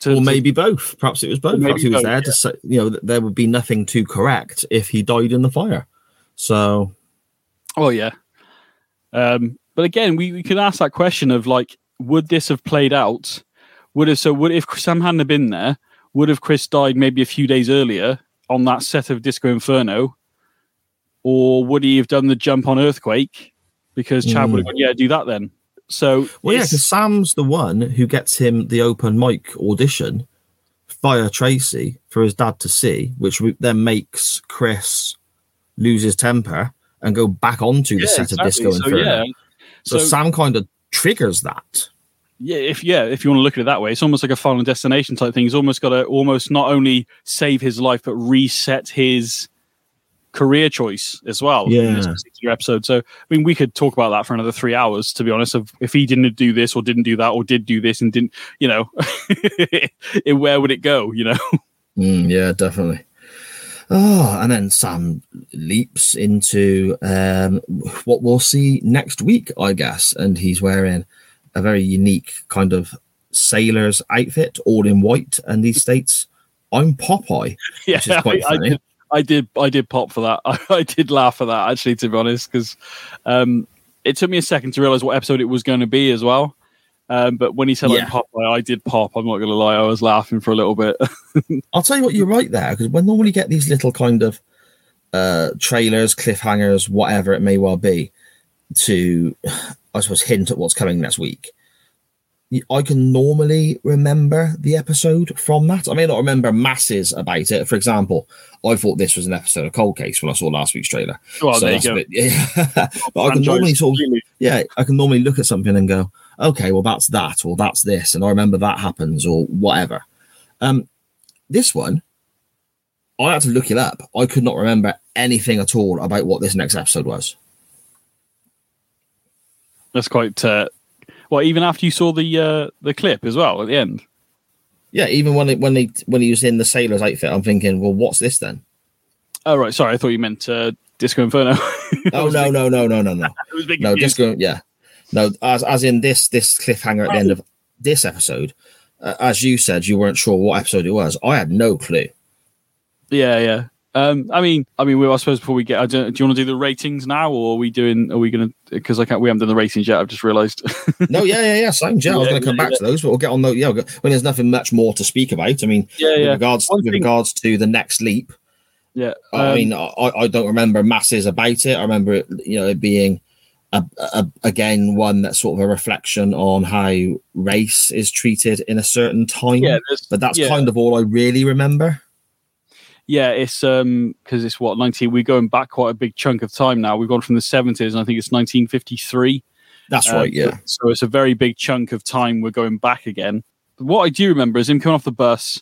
To, or to- maybe both. Perhaps it was both. Perhaps he was both, there to say, you know, there would be nothing to correct if he died in the fire. So Oh yeah. Um, but again, we, we could ask that question of like, would this have played out? Would have so would if Sam hadn't have been there, would have Chris died maybe a few days earlier on that set of Disco Inferno? Or would he have done the jump on Earthquake? Because Chad would have hmm. gone, yeah, do that then. So Well, yeah, because Sam's the one who gets him the open mic audition via Tracy for his dad to see, which then makes Chris lose his temper and go back onto the yeah, set of exactly. Disco so, Inferno. yeah. So, So, Sam kind of triggers that. Yeah, if yeah, if you want to look at it that way, it's almost like a final destination type thing. He's almost got to almost not only save his life but reset his career choice as well. in this Yeah. particular episode. So I mean, we could talk about that for another three hours. To be honest, of if he didn't do this or didn't do that or did do this and didn't, you know, [laughs] it, where would it go? You know, [laughs] Mm, yeah, definitely. Oh, and then Sam leaps into um, what we'll see next week, I guess. And he's wearing a very unique kind of sailor's outfit, all in white. And he states, I'm Popeye. yeah, [laughs] Which is quite I, I did. I did. I did pop for that. [laughs] I, I did laugh at that actually, to be honest, because um, it took me a second to realize what episode it was going to be as well. Um, but when he said Yeah. like pop, I did pop. I'm not going to lie, I was laughing for a little bit. [laughs] I'll tell you what, you're right there, because when normally you get these little kind of uh, trailers, cliffhangers, whatever it may well be, to I suppose hint at what's coming next week. I can normally remember the episode from that. I may not remember masses about it. For example, I thought this was an episode of Cold Case when I saw last week's trailer. well, So there you go. bit- [laughs] yeah. but I can normally sort of yeah, I can normally look at something and go, okay, well that's that, or that's this, and I remember that happens, or whatever. Um, this one, I had to look it up. I could not remember anything at all about what this next episode was. That's quite. Uh, well, even after you saw the uh, the clip as well at the end. Yeah, even when it, when they when he was in the sailor's outfit, I'm thinking, well, what's this then? Oh right, sorry, I thought you meant uh, Disco Inferno. [laughs] Oh [laughs] no, no, no, no, no, [laughs] no. no, Disco. Yeah, no. As as in this this cliffhanger at the end of this episode, uh, as you said, you weren't sure what episode it was. I had no clue. Yeah, yeah. Um, I mean, I mean, well, I suppose before we get, I don't, do you want to do the ratings now, or are we doing? Are we going to? Because I can't. We haven't done the ratings yet. I've just realised. [laughs] No, yeah, yeah, yeah. Same. Yeah, I was going to come back to those, but we'll get on those. Yeah, we'll go, when there's nothing much more to speak about. I mean, yeah, with yeah, regards One with thing- regards to the next leap, yeah. I Um, mean, I, I don't remember masses about it. I remember it, you know, it being a, a, again one that's sort of a reflection on how race is treated in a certain time. yeah, but that's yeah. kind of all I really remember. Yeah, it's um because it's what nineteen. We're going back quite a big chunk of time now. We've gone from the seventies, and I think it's nineteen fifty three. That's Um, right. Yeah. So it's a very big chunk of time we're going back again. But what I do remember is him coming off the bus,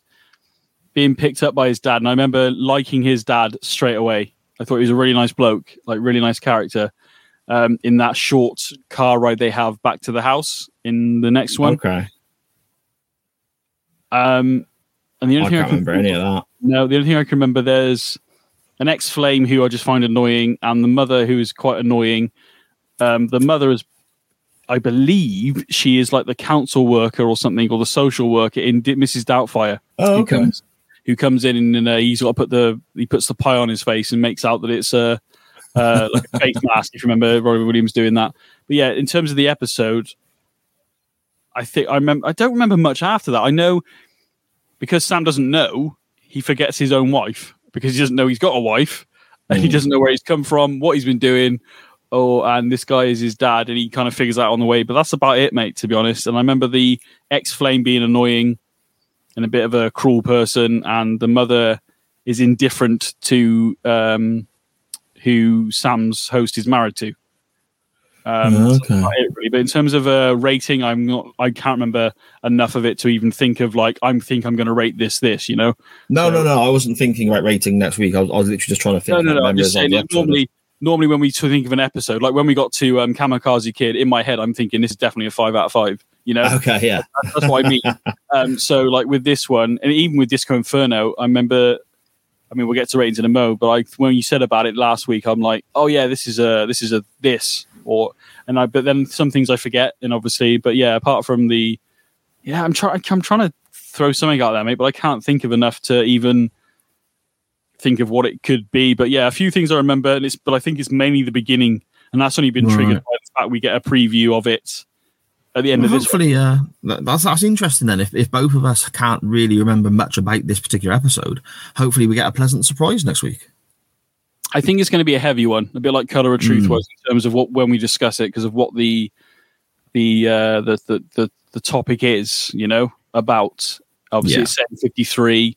being picked up by his dad, and I remember liking his dad straight away. I thought he was a really nice bloke, like really nice character. Um, in that short car ride they have back to the house in the next one. Okay. Um, and the I only thing I can't can remember any of that. No, the only thing I can remember there's an ex-flame who I just find annoying, and the mother who is quite annoying. Um, the mother is, I believe, she is like the council worker or something, or the social worker in D- Mrs. Doubtfire. Oh, Who okay. comes, who comes in and uh, he's got to put the he puts the pie on his face and makes out that it's a uh, like a face mask. If you remember Robin Williams doing that, but yeah, in terms of the episode, I think I remember. I don't remember much after that. I know because Sam doesn't know, he forgets his own wife because he doesn't know he's got a wife and he Mm. doesn't know where he's come from, what he's been doing. Oh, and this guy is his dad, and he kind of figures out on the way. But that's about it, mate. To be honest, and I remember the ex flame being annoying and a bit of a cruel person, and the mother is indifferent to um, who Sam's host is married to. Um, Okay. it, really. But in terms of a rating, I'm not. I can't remember enough of it to even think of like I think I'm going to rate this. This, you know. No, So- no, no. I wasn't thinking about rating next week. I was, I was literally just trying to think. No, no, no. I'm just saying. Normally, normally when we think of an episode, like when we got to um, Kamikaze Kid, in my head, I'm thinking this is definitely a five out of five. You know, Okay, yeah. that's what I mean. [laughs] um, so, like with this one, and even with Disco Inferno, I remember. I mean, we'll get to ratings in a mo, but when you said about it last week, I'm like, oh yeah, this is a this is a this or and I. But then some things I forget, and obviously, but yeah, apart from the, yeah, I'm trying. I'm trying to throw something out there, mate, but I can't think of enough to even think of what it could be. But yeah, a few things I remember, and it's but I think it's mainly the beginning and that's only been Right. triggered by the fact we get a preview of it at the end Well, of this. hopefully, uh, that's that's interesting. Then, if if both of us can't really remember much about this particular episode, hopefully we get a pleasant surprise next week. I think it's going to be a heavy one, a bit like Color of Truth Mm. was in terms of what when we discuss it, because of what the the uh, the, the the the topic is, you know, about. Obviously, Yeah. it's set in fifty three.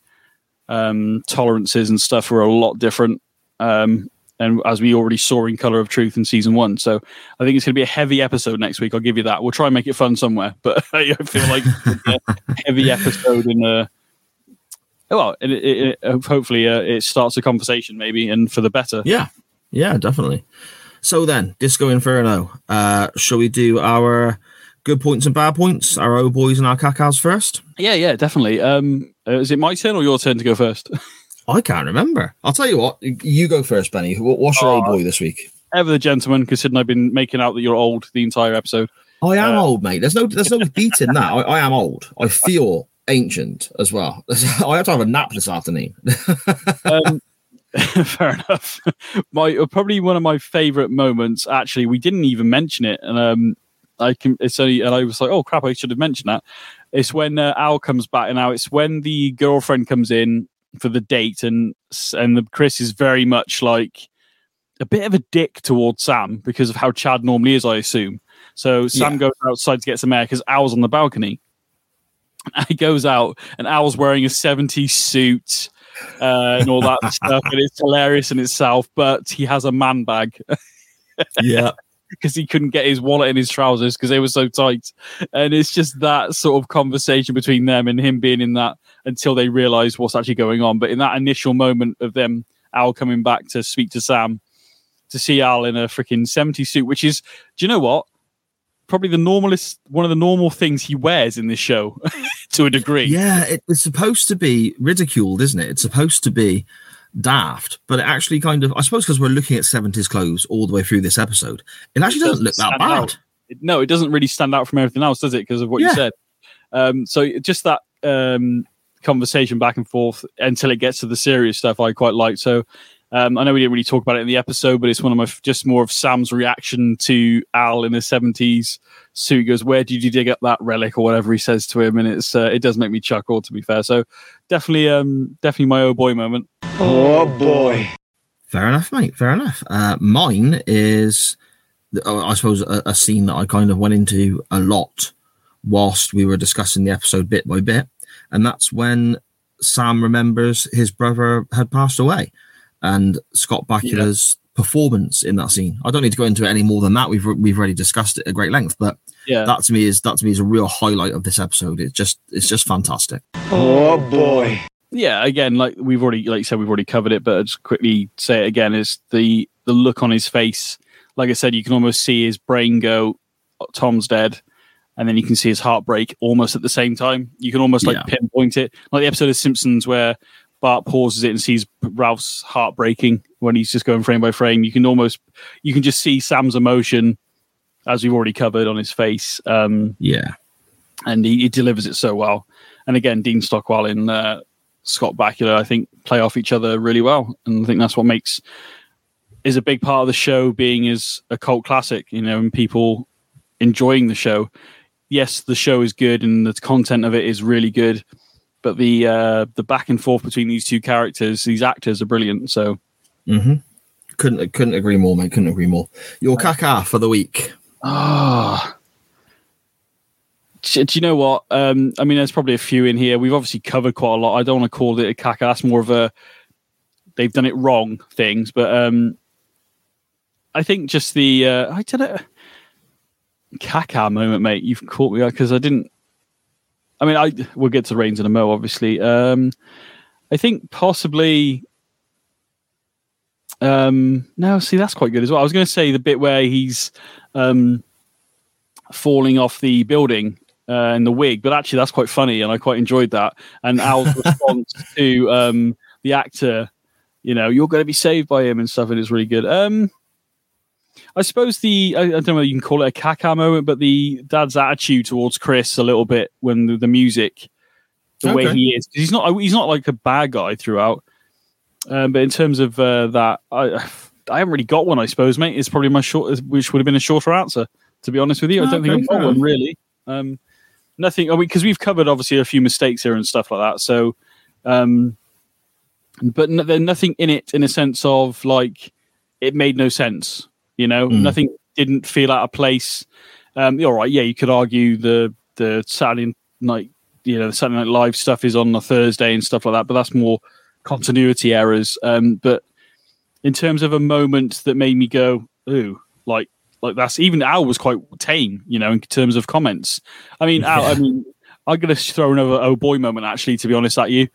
Um, tolerances and stuff are a lot different, um, and as we already saw in Color of Truth in season one. So I think it's going to be a heavy episode next week. I'll give you that. We'll try and make it fun somewhere, but [laughs] I feel like a heavy episode in a. Well, it, it, it, hopefully uh, it starts a conversation maybe, and for the better. Yeah, yeah, definitely. So then, Disco Inferno. Uh, shall we do our good points and bad points? Our O boys and our cacas first. Yeah, yeah, definitely. Um, uh, is it my turn or your turn to go first? [laughs] I can't remember. I'll tell you what. You go first, Benny. What's your Oh. O boy this week? Ever the gentleman, considering I've been making out that you're old the entire episode. I am Uh, old, mate. There's no, there's no beating that. I, I am old. I feel ancient as well. [laughs] I have to have a nap this afternoon. [laughs] Um, [laughs] fair enough. My uh, probably one of my favorite moments. Actually, we didn't even mention it, and um, I can. It's only, and I was like, oh crap, I should have mentioned that. It's when uh, Al comes back, and now it's when the girlfriend comes in for the date, and and the Chris is very much like a bit of a dick towards Sam because of how Chad normally is, I assume. So Sam Yeah. goes outside to get some air because Al's on the balcony. [laughs] He goes out, and Al's wearing a 70s suit uh, and all that [laughs] stuff, and it's hilarious in itself. But he has a man bag [laughs] yeah. because he couldn't get his wallet in his trousers because they were so tight. And it's just that sort of conversation between them and him being in that until they realize what's actually going on. But in that initial moment of them, Al coming back to speak to Sam, to see Al in a freaking 70 suit, which is, do you know what? Probably the normalest, one of the normal things he wears in this show [laughs] to a degree. Yeah, it, it's supposed to be ridiculed, isn't it? It's supposed to be daft, but it actually kind of, I suppose, because we're looking at 70s clothes all the way through this episode, it actually It doesn't look doesn't that bad. It- no, it doesn't really stand out from everything else, does it? Because of what you said. Um, so just that um, conversation back and forth until it gets to the serious stuff, I quite like. So um, I know we didn't really talk about it in the episode, but it's one of my just more of Sam's reaction to Al in the seventies suit. He goes, "Where did you dig up that relic?" or whatever he says to him, and it's uh, it does make me chuckle. To be fair, so definitely, um, definitely my oh boy moment. Oh boy. Fair enough, mate. Fair enough. Uh, mine is, uh, I suppose, a, a scene that I kind of went into a lot whilst we were discussing the episode bit by bit, and that's when Sam remembers his brother had passed away, and Scott Bakula's performance in that scene. I don't need to go into it any more than that. We've we've already discussed it at great length, but Yeah, that to me is that to me is a real highlight of this episode. It's just it's just fantastic. Oh boy. yeah again like we've already like you said we've already covered it but I'll just quickly say it again is the the look on his face like i said you can almost see his brain go "Oh, tom's dead and then you can see his heartbreak almost at the same time you can almost like Yeah. pinpoint it like the episode of simpsons where bart pauses it and sees ralph's heart breaking when he's just going frame by frame you can almost you can just see sam's emotion as we've already covered on his face um Yeah, and he, he delivers it so well. And again, Dean Stockwell and uh, Scott Bakula, I think, play off each other really well, and I think that's what makes is a big part of the show being is a cult classic, you know, and people enjoying the show. Yes, the show is good and the content of it is really good, but the uh, the back and forth between these two characters, these actors are brilliant. So hmm couldn't couldn't agree more, mate. Couldn't agree more. Your caca for the week. Ah. Do do you know what? Um, I mean, there's probably a few in here. We've obviously covered quite a lot. I don't want to call it a caca. That's more of a they've done it wrong things. But um, I think just the uh, I don't know caca moment, mate. You've caught me because I didn't. I mean, I we'll get to Reigns in a mo, obviously. Um, I think possibly. Um, no, see, that's quite good as well. I was going to say the bit where he's um, falling off the building uh, in the wig, but actually that's quite funny, and I quite enjoyed that. And Al's [laughs] response to um, the actor, you know, you're going to be saved by him and stuff, and it's really good. Um, I suppose the I, I don't know whether you can call it a caca moment, but the dad's attitude towards Chris a little bit when the, the music, the way he is, he's not he's not like a bad guy throughout. Um, but in terms of uh, that, I, I haven't really got one. I suppose, mate. It's probably my short, which would have been a shorter answer. To be honest with you, I don't Okay, think I've got one really. Um, nothing. I mean, because we've covered obviously a few mistakes here and stuff like that. So, um, but no, there's nothing in it in a sense of like it made no sense. You know, Mm. nothing didn't feel out of place. Um, all right, yeah, you could argue the the Saturday night, you know, the Saturday Night Live stuff is on a Thursday and stuff like that, but that's more continuity errors. Um, but in terms of a moment that made me go, ooh, like like that's even Al was quite tame, you know, in terms of comments. I mean, Al, I [laughs] mean, I'm gonna throw another oh boy moment actually, to be honest, at you.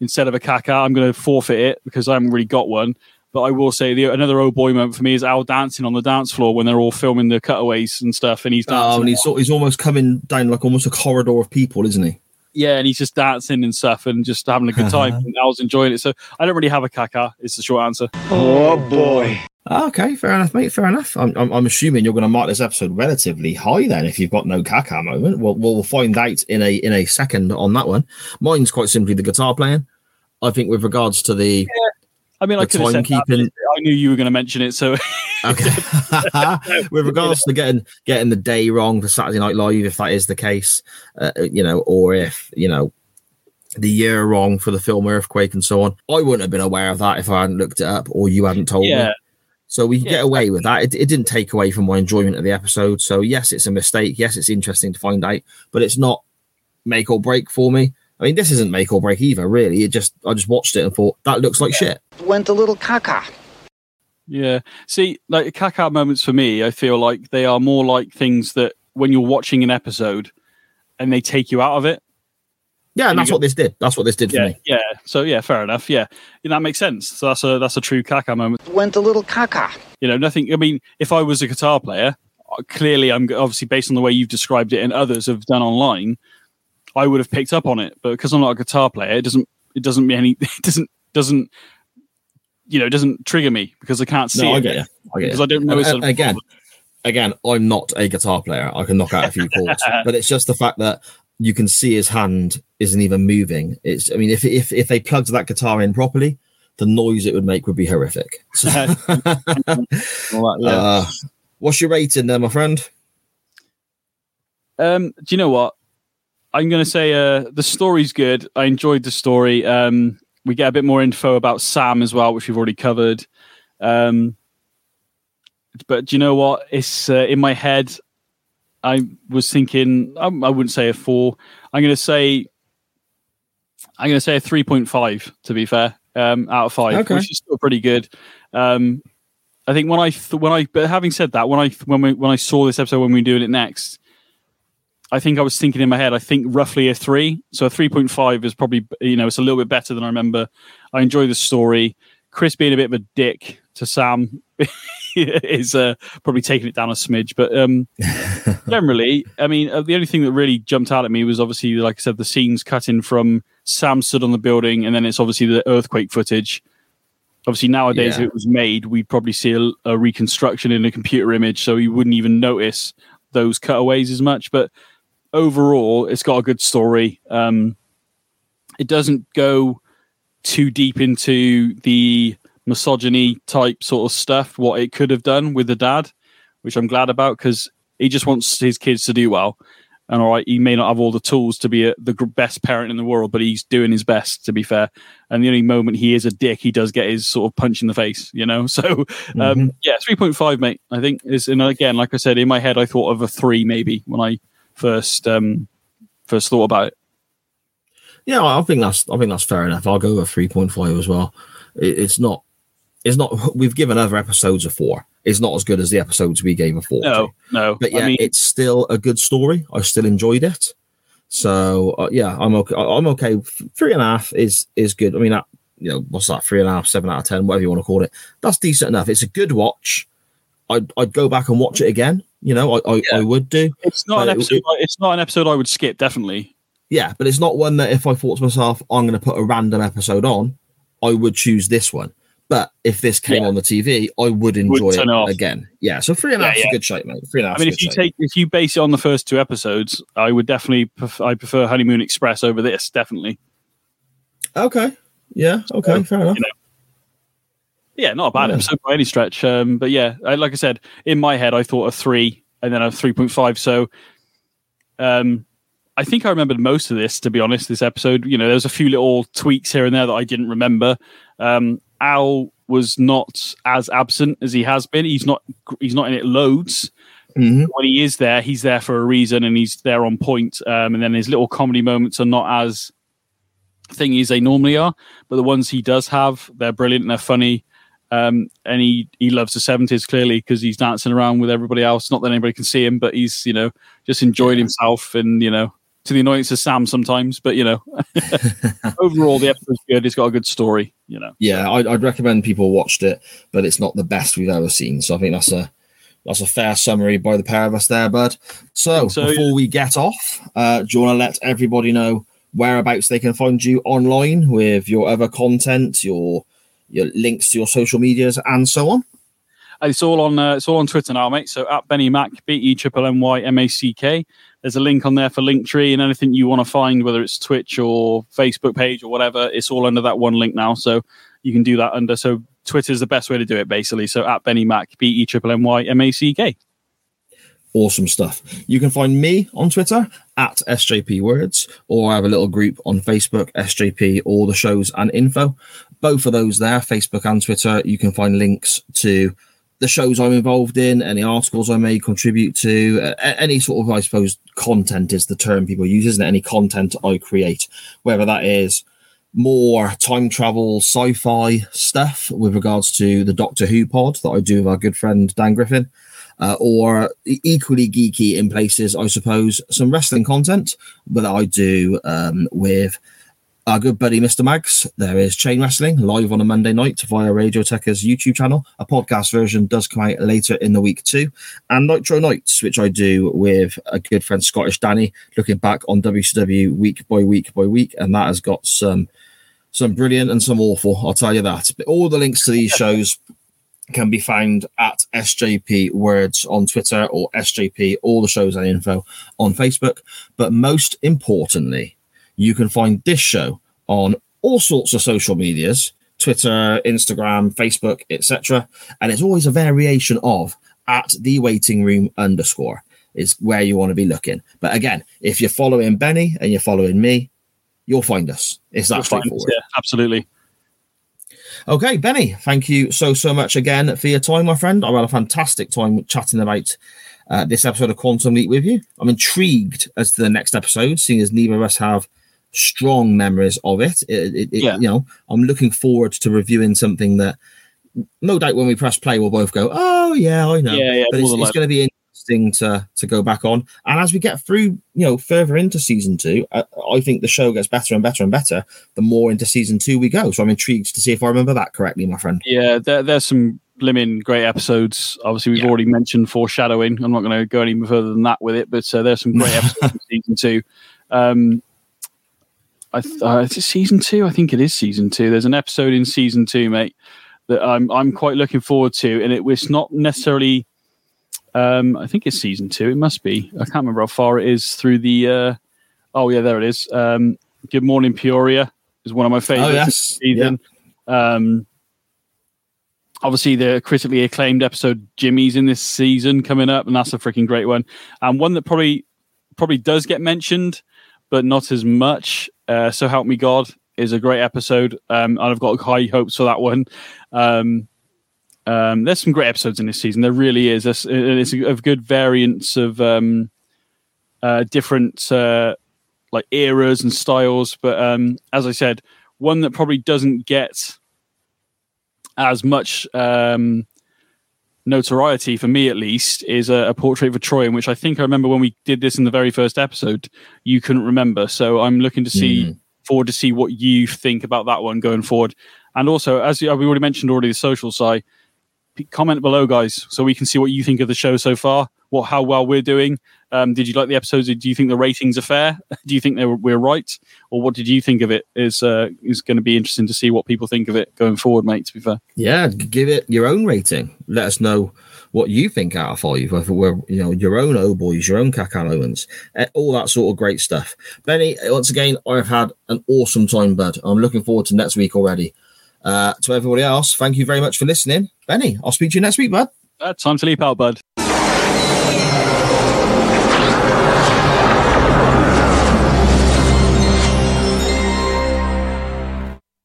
Instead of a caca, I'm gonna forfeit it because I haven't really got one. But I will say the another old boy moment for me is Al dancing on the dance floor when they're all filming the cutaways and stuff, and he's dancing. Oh, and he's, he's almost coming down like almost a corridor of people, isn't he? yeah, and he's just dancing and stuff and just having a good time. Uh-huh. and Al's enjoying it. So I don't really have a caca. It's the short answer. Oh boy. Okay, fair enough, mate. Fair enough. I'm, I'm, I'm assuming you're going to mark this episode relatively high then. If you've got no caca moment, we'll, we'll find out in a in a second on that one. Mine's quite simply the guitar playing. I think with regards to the, I mean, I the could have said that, I knew you were going to mention it, so [laughs] okay. [laughs] [laughs] with regards to getting getting the day wrong for Saturday Night Live, if that is the case, uh, you know, or if you know the year wrong for the film Earthquake and so on, I wouldn't have been aware of that if I hadn't looked it up or you hadn't told me. So we can Yeah, get away with that. It, it didn't take away from my enjoyment of the episode. So yes, it's a mistake. Yes, it's interesting to find out, but it's not make or break for me. I mean, this isn't make or break either, really. It just I just watched it and thought that looks like shit. Went a little caca. yeah. See, like caca moments for me, I feel like they are more like things that when you're watching an episode and they take you out of it. Yeah, and And that's you what this did. That's what this did for Yeah, me. yeah. So yeah, fair enough. Yeah, yeah, that makes sense. So that's a that's a true caca moment. Went a little caca. You know, nothing. I mean, if I was a guitar player, uh, clearly I'm obviously based on the way you've described it and others have done online, I would have picked up on it. But because I'm not a guitar player, it doesn't it doesn't mean any [laughs] it doesn't doesn't you know it doesn't trigger me because I can't see No, I it get you. I get because you. I don't know it's a, and again, again, I'm not a guitar player. I can knock out a few [laughs] chords, but it's just the fact that you can see his hand isn't even moving. It's, I mean, if if if they plugged that guitar in properly, the noise it would make would be horrific. [laughs] So, uh, what's your rating there, my friend? Um, do you know what? I'm going to say uh, the story's good. I enjoyed the story. Um, we get a bit more info about Sam as well, which we've already covered. Um, but do you know what? It's uh, in my head. I was thinking. I, I wouldn't say a four. I'm going to say. I'm going to say a three point five. To be fair, um, out of five, Okay. which is still pretty good. Um, I think when I th- when I but having said that, when I when we when I saw this episode when we were doing it next, I think I was thinking in my head. I think roughly a three, so a three point five is probably you know it's a little bit better than I remember. I enjoy the story. Chris being a bit of a dick to Sam [laughs] is uh, probably taking it down a smidge, but um, [laughs] generally, I mean, uh, the only thing that really jumped out at me was obviously, like I said, the scenes cutting from Sam stood on the building, and then it's obviously the earthquake footage. Obviously, nowadays, Yeah. if it was made, we'd probably see a, a reconstruction in a computer image, so you wouldn't even notice those cutaways as much. But overall, it's got a good story. Um, it doesn't go too deep into the misogyny type sort of stuff, what it could have done with the dad, which I'm glad about because he just wants his kids to do well. And all right, he may not have all the tools to be a, the best parent in the world, but he's doing his best, to be fair. And the only moment he is a dick, he does get his sort of punch in the face, you know? [laughs] So, um, Mhm. yeah, 3.5, mate, I think is, and again, like I said, in my head, I thought of a three maybe when I first, um, first thought about it. Yeah, I think that's I think that's fair enough. I'll go with three point five as well. It, it's not it's not [laughs] we've given other episodes a four. It's not as good as the episodes we gave a four. to. No, no. but yeah, I mean, it's still a good story. I still enjoyed it. So uh, yeah, I'm okay. I'm okay. Three and a half is is good. I mean, that you know, what's that? Three and a half, seven out of ten, whatever you want to call it. That's decent enough. It's a good watch. I'd I'd go back and watch it again. You know, I I, Yeah. I would do. it's not an but it- episode. it's not an episode I would skip. Definitely. Yeah, but it's not one that if I thought to myself, I'm going to put a random episode on, I would choose this one. But if this came Yeah. on the TV, I would enjoy turn it it off. again. Yeah, so three and a Yeah, half is a good shape, mate. Three and a half. I mean, if you shape. take if you base it on the first two episodes, I would definitely pref- I prefer Honeymoon Express over this. Definitely. okay, yeah, okay, So, fair enough. you know. Yeah, not a bad Yeah. episode by any stretch. Um, but yeah, I, like I said, in my head, I thought a three and then a 3.5. So um, I think I remembered most of this, to be honest, this episode. You know, there was a few little tweaks here and there that I didn't remember. Um, Al was not as absent as he has been. He's not he's not in it loads. Mhm. When he is there, he's there for a reason and he's there on point. Um, and then his little comedy moments are not as thingy as they normally are. But the ones he does have, they're brilliant and they're funny. Um, and he, he loves the 70s clearly because he's dancing around with everybody else. Not that anybody can see him, but he's, you know, just enjoying himself and, you know, to the annoyance of Sam sometimes. But, you know, [laughs] [laughs] overall, the episode's good. It's got a good story, you know. Yeah, I'd, I'd recommend people watched it, but it's not the best we've ever seen. So I think that's a that's a fair summary by the pair of us there, bud. So, So, before we get off, uh, do you want to let everybody know whereabouts they can find you online with your other content, your your links to your social medias, and so on? It's all on uh, it's all on Twitter now, mate. So at Benny Mac, B E triple M Y M A C K. There's a link on there for Linktree and anything you want to find, whether it's Twitch or Facebook page or whatever. It's all under that one link now, so you can do that under. So Twitter's the best way to do it, basically. So at Benny Mac, B E triple M Y M A C K. Awesome stuff. You can find me on Twitter at SJP Words, or I have a little group on Facebook, SJP, all the shows and info. Both of those there, Facebook and Twitter. You can find links to the shows I'm involved in, any articles I may contribute to, uh, any sort of, I suppose, content is the term people use, isn't it? Any content I create, whether that is more time travel sci fi stuff with regards to the Doctor Who pod that I do with our good friend Dan Griffin uh, or equally geeky in places, I suppose, some wrestling content that I do um, with our good buddy Mr. Mags. There is Chain Wrestling live on a Monday night via Radio Tech's YouTube channel. A podcast version does come out later in the week too. And Nitro Nights, which I do with a good friend Scottish Danny, looking back on WCW week by week by week. And that has got some some brilliant and some awful, I'll tell you that. But all the links to these [laughs] shows can be found at SJP Words on Twitter or SJP, all the shows and info on Facebook. But most importantly, you can find this show on all sorts of social medias Twitter, Instagram, Facebook, etc. And it's always a variation of at the waiting room underscore is where you want to be looking. But again, if you're following Benny and you're following me, you'll find us. It's that You'll find us, straightforward. Yeah, absolutely. Okay, Benny, thank you so, so much again for your time, my friend. I had a fantastic time chatting about uh, this episode of Quantum Leap with you. I'm intrigued as to the next episode, seeing as neither of us have strong memories of it. It- it- it- Yeah. You know, I'm looking forward to reviewing something that no doubt when we press play, we'll both go, oh, yeah, I know. Yeah, yeah, but it's, it's going to be interesting to, to go back on. And as we get through, you know, further into season two, I, I think the show gets better and better and better the more into season two we go. So I'm intrigued to see if I remember that correctly, my friend. Yeah, there, there's some blimmin' great episodes. Obviously, we've Yeah. already mentioned foreshadowing. I'm not going to go any further than that with it, but uh, there's some great [laughs] episodes in season two. Um, I th- uh, is it season two? I think it is season two. There's an episode in season two, mate, that I'm I'm quite looking forward to, and it was not necessarily. Um, I think it's season two. It must be. I can't remember how far it is through the. Uh, oh yeah, there it is. Um, Good morning, Peoria is one of my favorites. Oh, yes. this season. Um, obviously, the critically acclaimed episode Jimmy's in this season coming up, and that's a freaking great one. And one that probably probably does get mentioned, but not as much. Uh, so help me God is a great episode, um, and I've got high hopes for that one. Um, um, there's some great episodes in this season. There really is. It's a, a good variance of um, uh, different uh, like eras and styles. But um, as I said, one that probably doesn't get as much um, notoriety for me, at least, is a, a portrait for Troian, in which I think I remember when we did this in the very first episode, you couldn't remember. So I'm looking to see Mm. forward to see what you think about that one going forward. And also, as we already mentioned already, the social side. Comment below, guys, so we can see what you think of the show so far. What, how well we're doing. Um, did you like the episodes? Do you think the ratings are fair? [laughs] Do you think they were, we're right, or what did you think of it? Is uh, is going to be interesting to see what people think of it going forward, mate. To be fair, Yeah, give it your own rating. Let us know what you think out of five, whether we're, you know, your own oh boys, your own moments, eh, all that sort of great stuff. Benny, once again, I've had an awesome time, bud. I'm looking forward to next week already. Uh, to everybody else, thank you very much for listening. Benny, I'll speak to you next week, bud. Uh, time to leap out, bud.